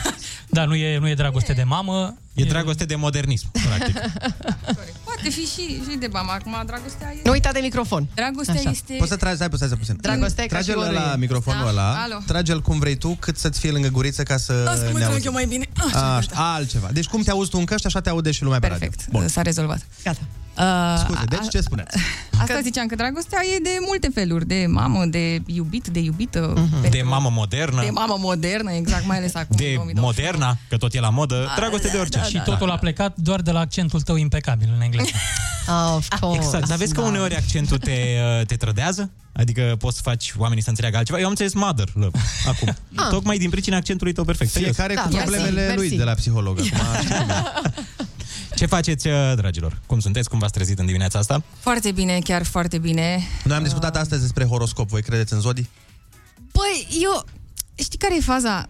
Da, nu e, nu e dragoste de mamă. E dragoste de modernism, practic. Poate fi și, și de bam. Acum, dragostea e... Nu uita de microfon. Dragostea Așa. este... Poți să tragi, stai puțin, stai puțin. Dragostea e ca și Trage-l orăie. la microfonul Da? ăla, Alo. trage-l cum vrei tu, cât să-ți fie lângă guriță ca să Lasă că mă ne trag auzi. eu mai bine. Așa, Așa, altceva. Deci cum te auzi tu în căști, așa te aude și lumea pe radio. Bun. S-a rezolvat. Gata. Uh, Scuze, deci ce spuneți? Asta ziceam că dragostea e de multe feluri, de mamă, de iubit, de iubită, Mhm. De mamă modernă, de mamă modernă, exact, mai ales acum. de 2020. moderna, că tot e la modă, dragoste de orice. Și totul a plecat doar de la accentul tău impecabil în engleză. Of course. Exact, dar vezi că Da. uneori accentul te, uh, te trădează? Adică poți să faci oamenii să înțeleagă altceva. Eu am înțeles mother love acum. Ah. Tocmai din pricina accentului tău perfect. serios. Fiecare Da, cu mersi, problemele mersi. lui de la psiholog. Acum, Ce faceți, uh, dragilor? Cum sunteți? Cum v-ați trezit în dimineața asta? Foarte bine, chiar foarte bine. Noi am discutat astăzi despre horoscop. Voi credeți în zodii? Băi, eu... Știi care e faza?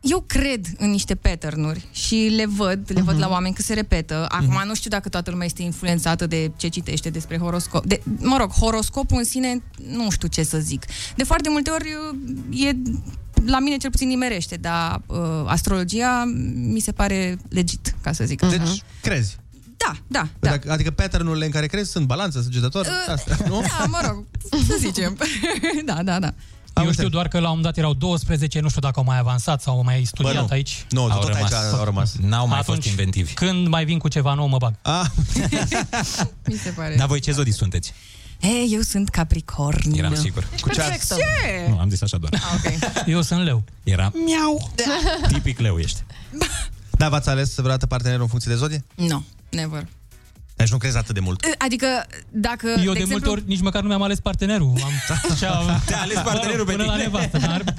Eu cred în niște pattern-uri și le văd, le văd la oameni că se repetă. Acum nu știu dacă toată lumea este influențată de ce citește despre horoscop. De, mă rog, horoscopul în sine, nu știu ce să zic. De foarte multe ori e la mine cel puțin nimerește, dar uh, astrologia mi se pare legit, ca să zic așa. Deci, crezi. Da, da, da. Adică, adică pattern-urile în care crezi sunt balanță, săgetător, Uh, astea, nu? Da, mă rog, să zicem. da, da, da. Eu știu doar că la un moment dat erau 12, nu știu dacă au mai avansat sau au mai studiat Bă, nu. aici. Nu, Au tot rămas. aici au rămas. N-au mai Atunci, fost inventivi. Când mai vin cu ceva nou, mă bag. Ah. Mi se pare. Dar voi ce zodii sunteți? Ei, eu sunt Capricorn. Eram sigur. Cu ce? Ce? Nu, am zis așa doar. Ah, ok. Eu sunt leu. Era Miau. tipic leu ești. Da, v-ați ales vreodată partenerul în funcție de zodie? Nu, never. Deci nu crezi atât de mult. Adică, dacă, Eu de, de, multe exemplu... ori nici măcar nu mi-am ales partenerul. Am, așa, Te-a ales partenerul pe până la tine. nevastă. Dar...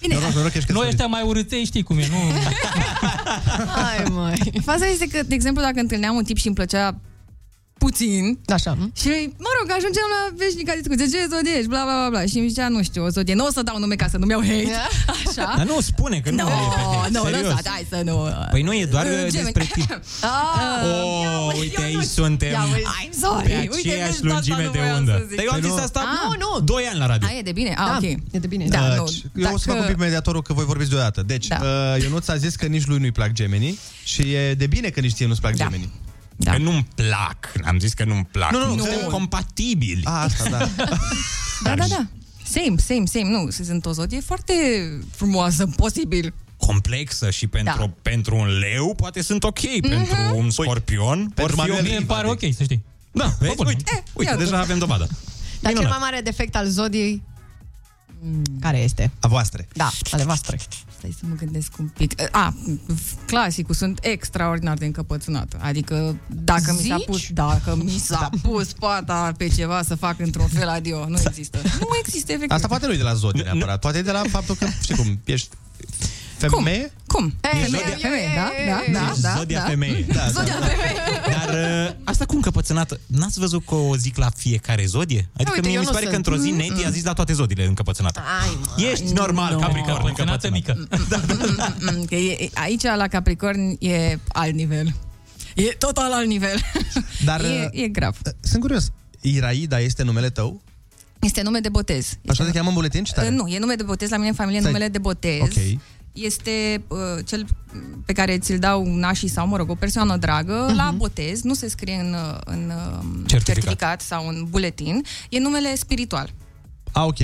Bine. Noroc, noroc, ești Noi ăștia mai urâței știi cum e, nu? Hai, mai. Faza este că, de exemplu, dacă întâlneam un tip și îmi plăcea puțin Așa. și, mă rog, ajungeam la veșnica discuție, ce zodie ești, bla, bla, bla, bla, și îmi zicea, nu știu, o zodie, nu o să dau nume ca să nu-mi iau hate, așa. Dar nu, spune că nu No, e pe hate, nu, serios. lăsați, hai să nu... Păi nu e doar Uh, uh, Gemini. despre tine. Ah, Oh, uite, aici suntem Ia uite. I'm sorry. pe Uite, aceeași vezi, asta lungime nu de voiam undă. să zic. Dar eu am Păi zis nu. asta Ah, nu, doi ani la radio. A, e de bine? Ah, Da, ok. e de bine. Da, nu. Deci, eu o să fac Dacă- un pic mediatorul că voi vorbiți deodată. Deci, Da. uh, Ionuț a zis că nici lui nu-i plac gemenii și e de bine că nici ție nu-ți plac Da. gemenii. Da. Că nu-mi plac. Am zis că nu-mi plac. Nu, nu, suntem nu. compatibili. A, asta, da. Da, da, da. Same, same, same. Nu, sunt o zodie foarte frumoasă, posibil. Complexă și pentru, Da. pentru un leu poate sunt ok, pentru un scorpion pentru or fi Manuel ok. Mie îmi pare ok, să știi. Da, vezi? bun. Uite, uite, iată. deja avem dovadă. Dar cel Minunat. mai mare defect al zodiei care este? A voastre. Da, ale voastre. Stai să mă gândesc un pic. A, clasicul, sunt extraordinar de încăpățânată. Adică dacă mi s-a Zici? pus, dacă mi s-a pus pata pe ceva să fac într-un fel, adio, nu există. Nu există efectiv. Asta poate nu e de la zodie neapărat. Poate e de la faptul că, știi cum, ești Femeie? Cum? Hey, E femeie, zodia- Femeie, da, da, da, Deci da, zodia da. femeie. Da, Zodia da. femeie. Dar uh, asta cu încăpățânată, n-ați văzut că o zic la fiecare zodie? Adică uite, mie eu mi se nu pare că sunt. într-o zi Neti a zis la toate zodiile încăpățânată. Ai, mă. Ești normal, Capricorn, Încăpățânată încăpățânată. mică. Mm, Că e, aici, la Capricorn, e alt nivel. E total alt nivel. Dar e, e grav. uh, sunt curios. Iraida este numele tău? Este nume de botez. Așa te cheamă în buletin? Ce tare. Uh, Nu, e nume de botez la mine în familie, Stai. numele de botez. Ok. Este uh, cel pe care ți-l dau nașii sau, mă rog, o persoană dragă Mhm. la botez. Nu se scrie în, uh, în uh, Certificat. certificat sau în buletin. E numele spiritual. A, ok.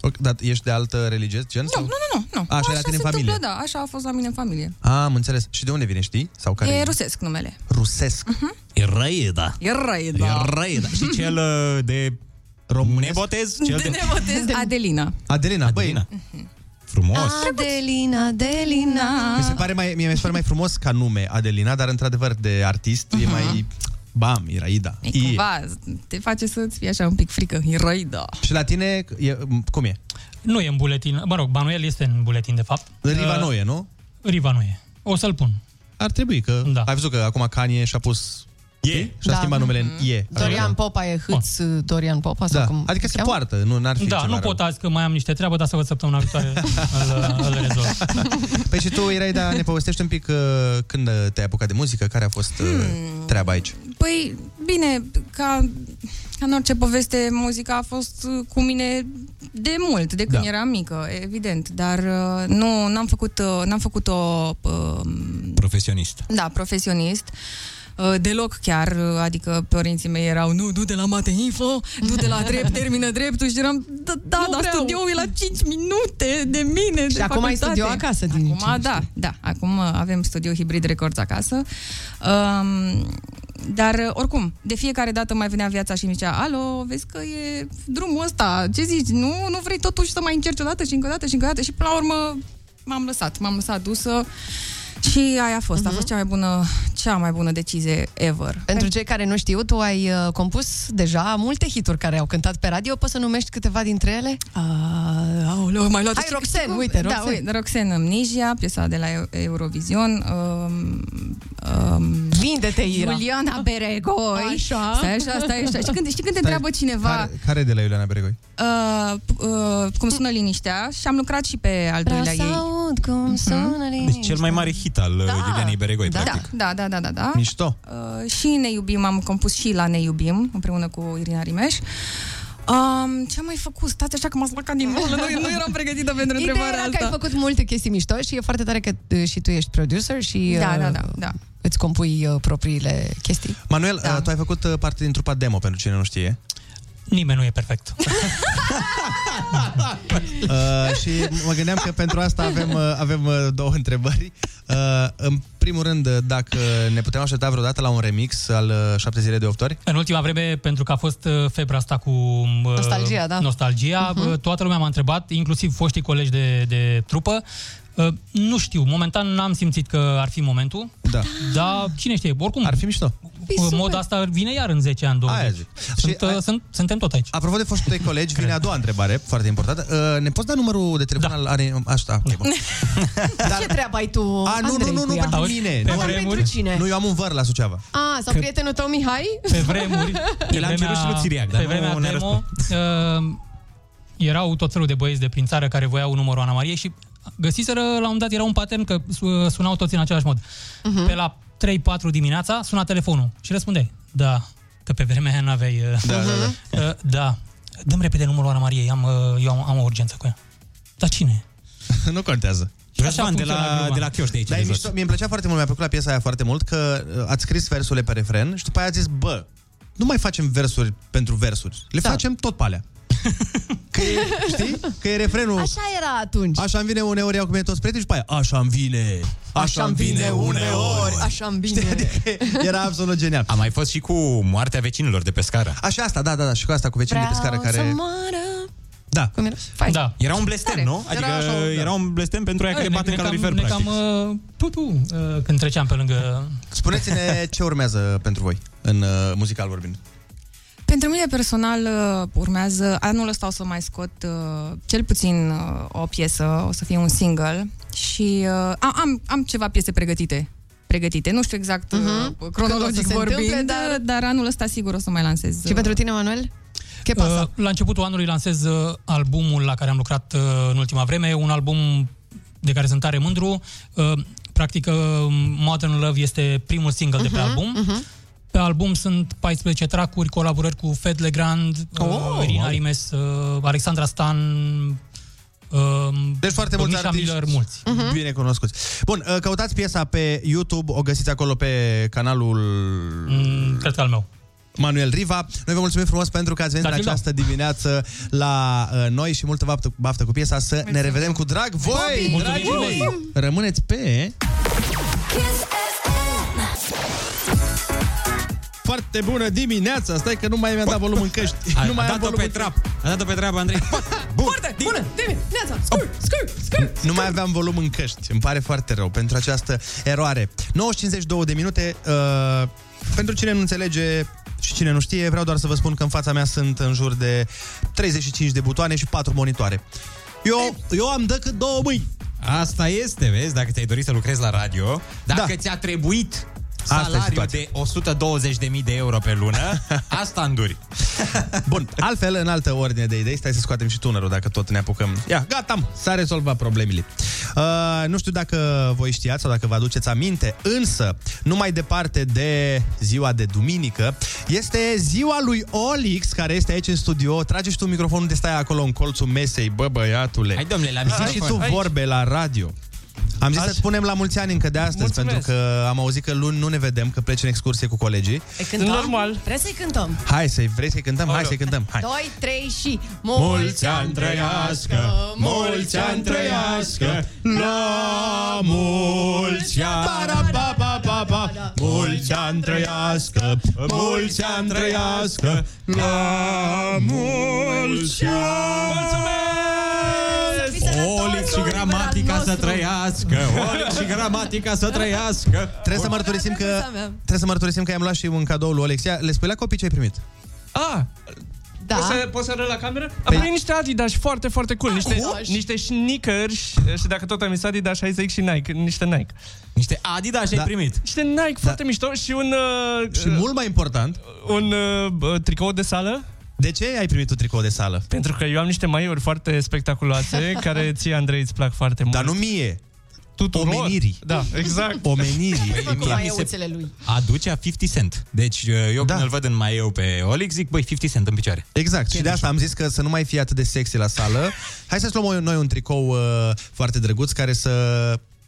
Ok, Dar ești de altă religie, gen? Nu, sau? nu, nu, nu. nu. Așa era tine în se familie. întâmplă, da, așa a fost la mine în familie. A, am înțeles. Și de unde vine, știi? Sau care E rusesc numele. Rusesc. E Raida. E răi, E da. Raida. Și cel uh, de Românesc? nebotez? Cel De nebotez, Adelina. Adelina, Adelina. băi, Frumos. Adelina, Adelina. mi se pare mai, mie mi se pare mai frumos ca nume Adelina, dar într-adevăr de artist e mai... Bam, Iraida. E cumva, te face să-ți fie așa un pic frică. E răi, da. Și la tine, e, cum e? Nu e în buletin. Mă rog, Banuel este în buletin, de fapt. Riva Uh, Noie, nu? Riva nu e. O să-l pun. Ar trebui, că Da. ai văzut că acum Kanye și-a pus E. și-a Da. schimbat numele în E. Dorian Popa e hâț Dorian Popa sau Da. cum Adică se cheamă? poartă, nu n-ar fi Da, ceva nu rău. pot azi că mai am niște treabă, dar să văd săptămâna viitoare îl, îl rezolv. Păi și tu, Iraida, ne povestești un pic uh, când te-ai apucat de muzică, care a fost uh, Hmm. treaba aici? Păi, bine, ca, ca în orice poveste, muzica a fost uh, cu mine de mult, de când Da. eram mică, evident, dar uh, nu, n-am făcut, uh, n-am făcut-o uh, Profesionist. da, profesionist. Uh, Deloc chiar, uh, adică părinții mei erau Nu, du de la mate info, du de la drept, termină dreptul Și eram, da, da Nu dar vreau. studioul e la 5 minute de mine Și de acum ai facultate. studio acasă, din Acum, ce da, da, acum uh, avem studio hibrid records acasă um, Dar uh, oricum, de fiecare dată mai venea viața și mi zicea Alo, vezi că e drumul ăsta, ce zici? Nu, nu vrei totuși să mai încerci o dată și încă o dată și încă o dată Și până la urmă m-am lăsat, m-am lăsat dusă și aia a fost, Mhm. a fost cea mai bună, cea mai bună decizie ever. Pentru cei care nu știu, tu ai uh, compus deja multe hituri care au cântat pe radio. Poți să numești câteva dintre ele? Uh, aoleu, mai luat Hai, Roxen, uite, Da, Roxen. uite, Roxen Amnesia, piesa de la Eu- Eurovision. Um, um, Vinde-te, Ira. Iuliana Beregoi. Așa. Stai așa, stai așa. Și când, știi când te întreabă cineva Care, care de la Iuliana Beregoi? uh, uh, cum sună liniștea și am lucrat și pe al Vreau doilea să ei. aud cum sună Deci cel mai mare hit al da. Iulianei Beregoi, Da, practic. da, da, da, da, da. Mișto. Uh, și Ne iubim, am compus și la Ne iubim, împreună cu Irina Rimeș. Um, ce am mai făcut? Stați așa că m-ați blocat din nou, nu, nu eram pregătită pentru Ideea întrebarea era asta. că ai făcut multe chestii mișto și e foarte tare că uh, și tu ești producer și Da, uh, da, da, da. îți compui uh, propriile chestii. Manuel, da. tu ai făcut uh, parte din trupa demo, pentru cine nu știe. Nimeni nu e perfect. Uh, și mă gândeam că pentru asta avem, uh, avem uh, două întrebări. Uh, în primul rând, uh, dacă ne putem aștepta vreodată la un remix al uh, 7 zile de 8 ori? În ultima vreme, pentru că a fost uh, febra asta cu uh, Nostalgia, da. nostalgia Mhm. uh, toată lumea m-a întrebat, inclusiv foștii colegi de, de trupă, Uh, nu știu, momentan n-am simțit că ar fi momentul, Da. dar cine știe, oricum... Ar fi mișto. Uh, Moda asta vine iar în 10 ani, 20. Aia zic. Sunt, uh, sunt, suntem tot aici. Apropo de foștii tăi colegi, vine a doua întrebare, foarte importantă. Uh, ne poți da numărul de telefon da. al... Are, așa, ok, bun. Ce treabă ai tu, A, nu, nu, Andrei, nu, cu nu, ea? pentru Auzi, mine. pe Nu, Dar vremuri- pentru cine? Nu, eu am un văr la Suceava. A, sau Că- prietenul tău Mihai? Pe vremuri, pe l-am cerut și lui Țiriac, dar pe nu vremea ne-a demo, uh, erau tot felul de băieți de prin țară care voiau numărul Ana Mariei și găsiseră, la un moment dat, era un pattern că su- sunau toți în același mod. Mhm. Pe la 3-4 dimineața suna telefonul și răspundeai, da, că pe vremea aia n-aveai... Uh, Da, da, da. uh, da, dăm repede numărul Ana Mariei, am, uh, eu am, am o urgență cu ea. Dar cine? nu contează. Răzvan de funcționa la, gluma. de la Chioș de aici. Dar e de jos. mișto, mie îmi plăcea foarte mult, mi-a plăcut la piesa aia foarte mult că uh, ați scris versurile pe refren și după aia ați zis, bă, nu mai facem versuri pentru versuri, le Da. facem tot pe alea. Că e, știi? Că e refrenul... Așa era atunci. Așa îmi vine uneori, iau cu mine toți prietenii și după aia, așa îmi vine, așa îmi vine uneori. Așa îmi vine. Era absolut genial. A mai fost și cu moartea vecinilor de pe scară. Așa asta, da, da, da, și cu asta, cu vecinii de pe scară Vreau să care... moară. Da. Cum era? Fain. Da. Era un blestem, Tare. nu? Adică Era era, așa, da. era un blestem pentru aia care ne, bate în ne, calorifer, cam, ne practic. cam uh, tu, tu, uh, când treceam pe lângă... Spuneți-ne ce urmează pentru voi, în uh, muzical vorbind. Pentru mine personal uh, urmează, anul ăsta o să mai scot uh, cel puțin uh, o piesă, o să fie un single și uh, am, am, am ceva piese pregătite. Pregătite. Nu știu exact uh, Mhm. Când o să cronologic se vorbind, întâmple, dar... dar- dar anul ăsta sigur o să mai lansez. Și pentru tine, Manuel? Ce pasă? Uh, La începutul anului lansez uh, albumul la care am lucrat uh, în ultima vreme, un album de care sunt tare mândru. Uh, Practic, uh, Modern Love este primul single de pe Mhm, album. Pe album sunt 14 tracuri, colaborări cu Fed Legrand, Oh, uh, Irina wow. Rimes, uh, Alexandra Stan, uh, Deci foarte mulți Misha artiști Miller, mulți. Mhm. bine cunoscuți. Bun, uh, căutați piesa pe YouTube, o găsiți acolo pe canalul... Mm, cred că al meu. Manuel Riva. Noi vă mulțumim frumos pentru că ați venit Da, în da. această dimineață la uh, noi și multă baftă, baftă cu piesa. Să ne revedem cu drag voi, Mulțumim. dragii mei! Rămâneți pe... Foarte bună dimineața! Stai că nu mai mi-am dat volum în căști. A, nu a mai am dat-o volum pe în trap. A dat-o pe treabă, Andrei. Foarte bună dimineața! Scur, scur, scur! Nu mai aveam volum în căști. Îmi pare foarte rău pentru această eroare. 9.52 de minute. Uh, pentru cine nu înțelege și cine nu știe, vreau doar să vă spun că în fața mea sunt în jur de 35 de butoane și 4 monitoare. Eu, eu am decât două mâini. Asta este, vezi, dacă ți-ai dorit să lucrezi la radio, dacă Da. ți-a trebuit Asta e salariu situația. de 120.000 de euro pe lună, asta înduri. Bun, altfel, în altă ordine de idei, stai să scoatem și tunerul dacă tot ne apucăm. Ia, gata, mă, s-a rezolvat problemele. Uh, nu știu dacă voi știați sau dacă vă aduceți aminte, însă, nu mai departe de ziua de duminică, este ziua lui Olix, care este aici în studio. Trage și tu microfonul de stai acolo în colțul mesei, bă, băiatule. Hai, domnule, la Zici și microfon. tu Aici. vorbe la radio. Am zis să-ți spunem la mulți ani încă de astăzi, Mulțumesc. pentru că am auzit că luni nu ne vedem, că pleci în excursie cu colegii. Îi cântăm? Normal. Vrei să-i cântăm? Hai să vrei să-i cântăm? Hai să-i cântăm. Hai. 2, 3 și... Mulți ani trăiască, mulți ani trăiască, la mulți ani. Ba, ba, ba, ba, ba. Mulți ani trăiască, mulți ani trăiască, la mulți ani. Olix și gramatica să trăiască, Olix și gramatica să trăiască. Trebuie să mărturisim că trebuie să mărturisim că i-am luat și un cadou lui Alex. Ia, le spui la copii ce ai primit? Ah, Da. Poți să, poți să arăt la cameră? Am primit niște Adidas foarte, foarte cool. Niște, Adidas. niște sneakers și dacă tot am zis Adidas, hai să zic și Nike. Niște Nike. Niște Adidas ai Da. primit. Niște Nike foarte mișto și un... Uh, Și mult mai important, un uh, tricou de sală. De ce ai primit un tricou de sală? Pentru că eu am niște maiuri foarte spectaculoase care ție, Andrei, îți plac foarte mult. Dar nu mie, tuturor. omenirii. Da, exact. Omenirii. Păi, Cu mie mi se maieuțele lui. aducea 50 cent. Deci eu Da. când îl văd în maieu pe Olix, zic, băi, 50 cent în picioare. Exact, și de asta am zis că să nu mai fie atât de sexy la sală. Hai să-ți luăm noi un tricou uh, foarte drăguț care să...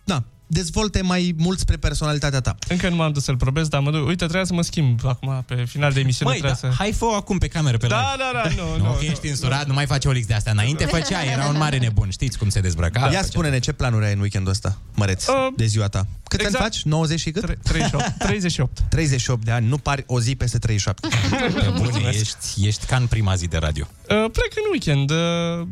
Na, dezvolte mai mult spre personalitatea ta. Încă nu m-am dus să-l probez, dar mă duc. Uite, trebuia să mă schimb acum pe final de emisiune. Măi, da, trebuia să... hai fă acum pe cameră pe Da, live. da, da, nu, Nu, nu, că ești însurat, nu mai face Olix de astea. Înainte făcea, era un mare nebun. Știți cum se dezbrăca? Ia Făcea. spune-ne ce planuri ai în weekendul ăsta, măreț, Uh, de ziua ta. Cât exact. ani faci? 90 și cât? 38. 38. 38 de ani, nu pari o zi peste 37. Pe bune, ești, ești ca în prima zi de radio. Uh, plec în weekend. Uh,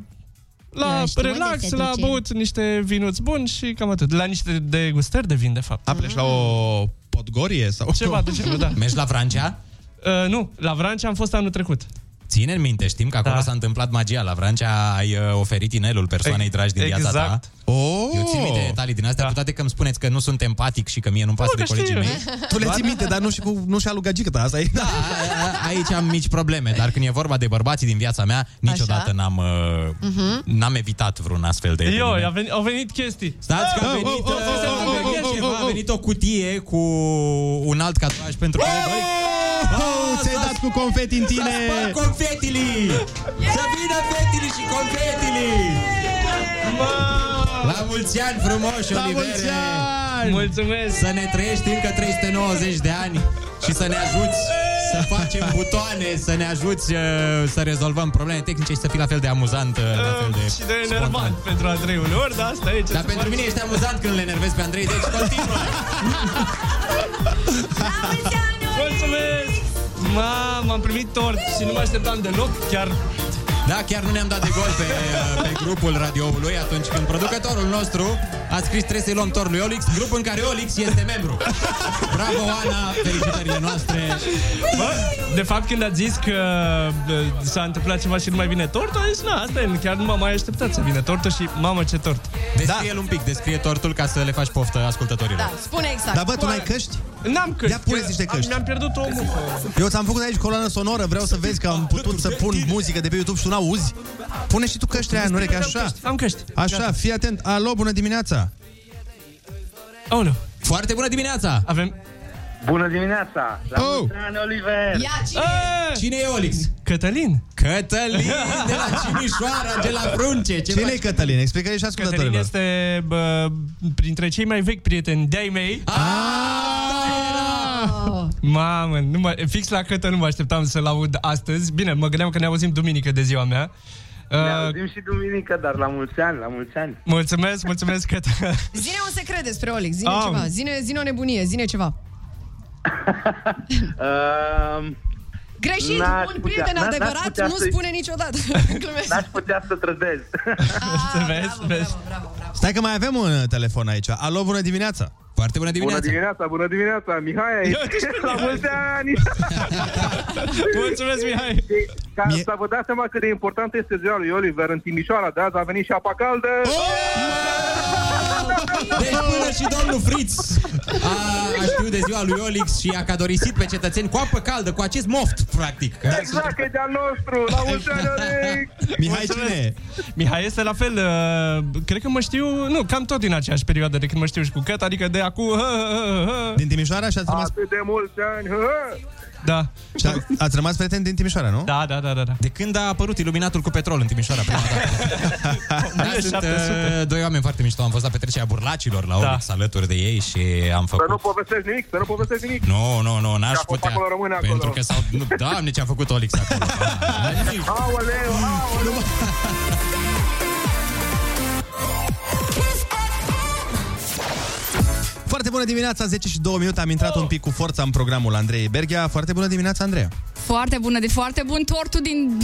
la Eu știu unde relax, se la duce. băut niște vinuți buni și cam atât. La niște degustări de vin, de fapt. A, pleci la o podgorie sau... Ceva de genul, da. Mergi la Vrancea? Uh, nu, la Vrancea am fost anul trecut. Ține în minte, știm că acolo Da. s-a întâmplat magia. La Vrancea ai uh, oferit inelul persoanei dragi din viața ta. Exact. Oh! Eu țin minte detalii din astea, Da. cu toate că îmi spuneți că nu sunt empatic și că mie nu-mi pasă Nu, de că colegii știu. mei. Tu le ții minte, dar nu și cu nu și-a lui gagică ta, asta e. Da, a- a- aici am mici probleme, dar când e vorba de bărbații din viața mea, niciodată n-am, uh, Mhm. n-am evitat vreun astfel de Eu, eveniment. a venit, au venit chestii. Stați că a Oh, venit, oh, oh, oh, uh, oh, oh, oh, ceva, oh, a oh. venit o cutie cu un alt catuaj pentru colegii. Oh, ți-ai dat cu confeti în tine! Să spar confetilii! Să vină fetilii și confetilii! La mulți ani frumoși, La Olivere! mulți ani! Mulțumesc! Să ne trăiești încă 390 de ani și să ne ajuți să facem butoane, să ne ajuți uh, să rezolvăm probleme tehnice și să fii la fel de amuzant, uh, la fel de Și de enervant pentru Andrei uneori, dar asta e ce Dar să pentru faci. mine ești amuzant când le enervezi pe Andrei, deci continuă! Mulțumesc! Mamă, am primit tort și nu mă așteptam deloc, chiar Da, chiar nu ne-am dat de gol pe, uh, pe grupul radioului atunci când producătorul nostru A scris trebuie să-i luăm tor lui Olix, grup în care Olix este membru. Bravo, Ana, felicitările noastre. Bă, de fapt, când a zis că bă, s-a întâmplat ceva și nu mai vine tortul, a zis, na, asta e, chiar nu m-am mai așteptat să vină tortul și, mamă, ce tort. Descrie-l un pic, descrie tortul ca să le faci poftă ascultătorilor. Da, spune exact. Dar bă, tu n-ai căști? N-am căști. Ia puneți niște căști. Mi-am pierdut o mufă. Eu ți-am făcut aici coloană sonoră, vreau să vezi că am putut să pun muzică de pe YouTube și tu n-auzi. Pune și tu căștile aia în ureche, așa. Am căști. Așa, fii atent. Alo, bună dimineața. Aoleu. Foarte bună dimineața! Avem... Bună dimineața! La Oh! mulți ani, Oliver! Ia, cine e? Cine e Olix? Cătălin. Cătălin de la Cimișoara, de la Frunce. Ce Cine e faci? Cătălin? Explică-i și Cătălin ascultătorilor. este bă, printre cei mai vechi prieteni de-ai mei. Mamă, nu mă, fix la Cătă nu mă așteptam să-l aud astăzi. Bine, mă gândeam că ne auzim duminică de ziua mea. Ne Uh, auzim și duminică, dar la mulți ani, la mulți ani. mulțumesc, mulțumesc, Cătă. Zine un secret despre Olix, zine Am. ceva, zine, zine o nebunie, zine ceva. Uh, Greșit, N-aș un putea- prieten n-aș adevărat putea nu să-i- spune niciodată. Glumesc. n-aș putea să trădez. Să vezi, vezi. Stai că mai avem un uh, telefon aici. Alo, bună dimineața. Foarte bună Bună dimineața, bună dimineața, Mihai aici. la mulți ani! Mulțumesc, Mihai! Ca să vă dați seama cât de importantă este ziua lui Oliver în Timișoara, de azi a venit și apa caldă. Deci până și domnul Fritz a, a știut de ziua lui Olix și a cadorisit pe cetățeni cu apă caldă, cu acest moft, practic. Exact, că e de-al nostru, la mulți ani, Olic! Mihai, cine e? Mihai este la fel, uh, cred că mă știu, nu, cam tot din aceeași perioadă de când mă știu și cu Căt, adică de acum... Hă, hă, hă. Din Timișoara și ați rămas, Atât de mulți ani, hă, hă. Da. și a- ați rămas prieteni din Timișoara, nu? Da, da, da, da. da. De când a apărut iluminatul cu petrol în Timișoara prima dată? Da, sunt 1700. uh, doi oameni foarte mișto. Am fost la petrecerea burlacilor la Da. Olix alături de ei și am Să nu făcut... povestești nimic, să nu povestești nimic. Nu, nu, nu, n-aș Ce a fost putea. acolo, rămâne acolo. Pentru că s-au... Nu, doamne, ce a făcut Olix acolo. Aoleu, aoleu! Foarte bună dimineața, 10 și 2 minute. Am intrat un pic cu forța în programul Andrei Berghia. Foarte bună dimineața, Andreea. Foarte bună, de foarte bun tortul din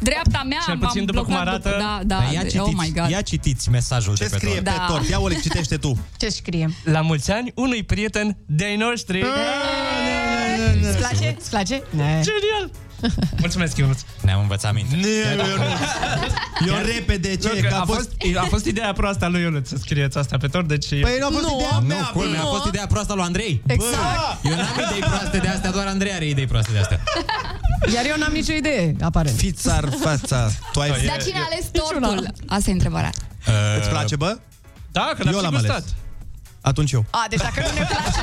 dreapta mea. Cel puțin m-am după cum blocat arată. După, da, da, Dar ia, de- citiți, oh my God. ia citiți mesajul Ce de pe scrie tort. pe Da. tort? Ia, Olex, citește tu. Ce scrie? La mulți ani, unui prieten de-ai noștri. Îți place? Îți place? Ne. Genial! Mulțumesc, Ionuț. Ne-am învățat minte. Eu repede, ce? Nu, Că că a, fost, a fost ideea proastă a lui Ionuț să scrieți asta pe tort, deci... Păi nu a fost Nu, ideea Nu, mea, culmea, a bă. fost ideea proastă a lui Andrei. Exact. Eu n-am idei proaste de astea, doar Andrei are idei proaste de astea. Iar eu n-am nicio idee, aparent. Fițar fața. Tu ai... Dar cine a ales tortul? Asta e întrebarea. Îți place, bă? Da, că Eu l-am și l-am gustat. ales. Atunci eu. A, deci dacă nu ne place...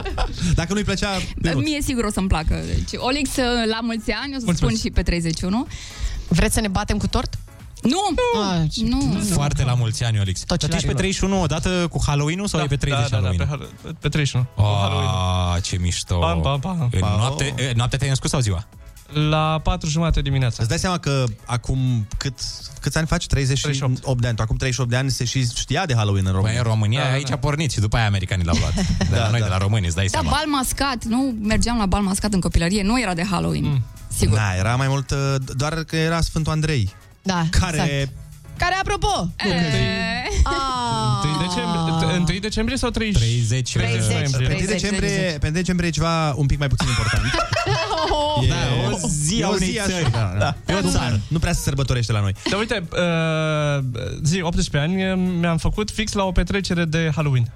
Dacă nu-i plăcea, Ionuț. Mie sigur o să-mi placă. Deci, Olix, la mulți ani, o să Mulțumesc. spun și pe 31. Vreți să ne batem cu tort? Nu! A, Nu! Foarte la mulți ani, Olix. Tot ce Dar tu ești pe l-are 31 odată cu Halloween-ul sau Da, e pe 30 da, da, da, Halloween? pe, Hall- pe 31. Cu Halloween. Ah, ce mișto. Pam, pam, pam. În noapte, e, noaptea te-ai născut sau ziua? La 4 jumate dimineața. Îți dai seama că acum cât, câți ani faci? 38 38. de ani. Tu acum 38 de ani se și știa de Halloween în Păi România. în România Da, aici da. a pornit și după aia americanii l-au luat. De la noi, de la români, îți dai Da, seama. bal mascat, nu? Mergeam la bal mascat în copilărie, nu era de Halloween. Mm. Sigur. Da, era mai mult, uh, doar că era Sfântul Andrei, Da, care... exact. Care, apropo... E, A, 1 decembrie, 1 decembrie sau 30? 30, 30 30. noiembrie. Pe 1 decembrie, pe 1 decembrie e ceva un pic mai puțin important. Oh, E, Da, o zi e a unei așa, țări. Da, da. E o Nu- țară. Nu prea se sărbătorește la noi. Dar uite, uh, zi, 18 ani mi-am făcut fix la o petrecere de Halloween.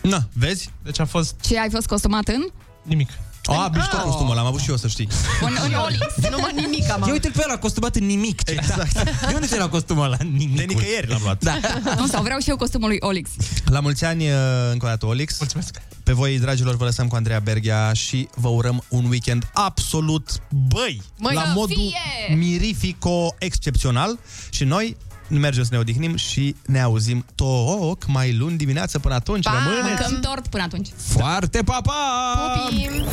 Na, vezi? Deci a fost Ce, ai fost costumat în? nimic. A, mișto costumul, l-am avut și eu, să știi. În, în Olix. numai nimic am Ia uite pe ăla costumat în nimic. Ce? Exact. De unde ți la costumul ăla? Nimic. De nicăieri l-am luat. Da. Nu, sau vreau și eu costumul lui Olix. La mulți ani, uh, încă o dată, Olix. Mulțumesc. Pe voi, dragilor, vă lăsăm cu Andreea Berghia și vă urăm un weekend absolut, băi, Măi, la să modul fie! mirifico excepțional și noi mergem să ne odihnim și ne auzim toc mai luni dimineață până atunci. Pa! Rămâneți! Mâncăm tort până atunci. Foarte pa, pa! Pupim!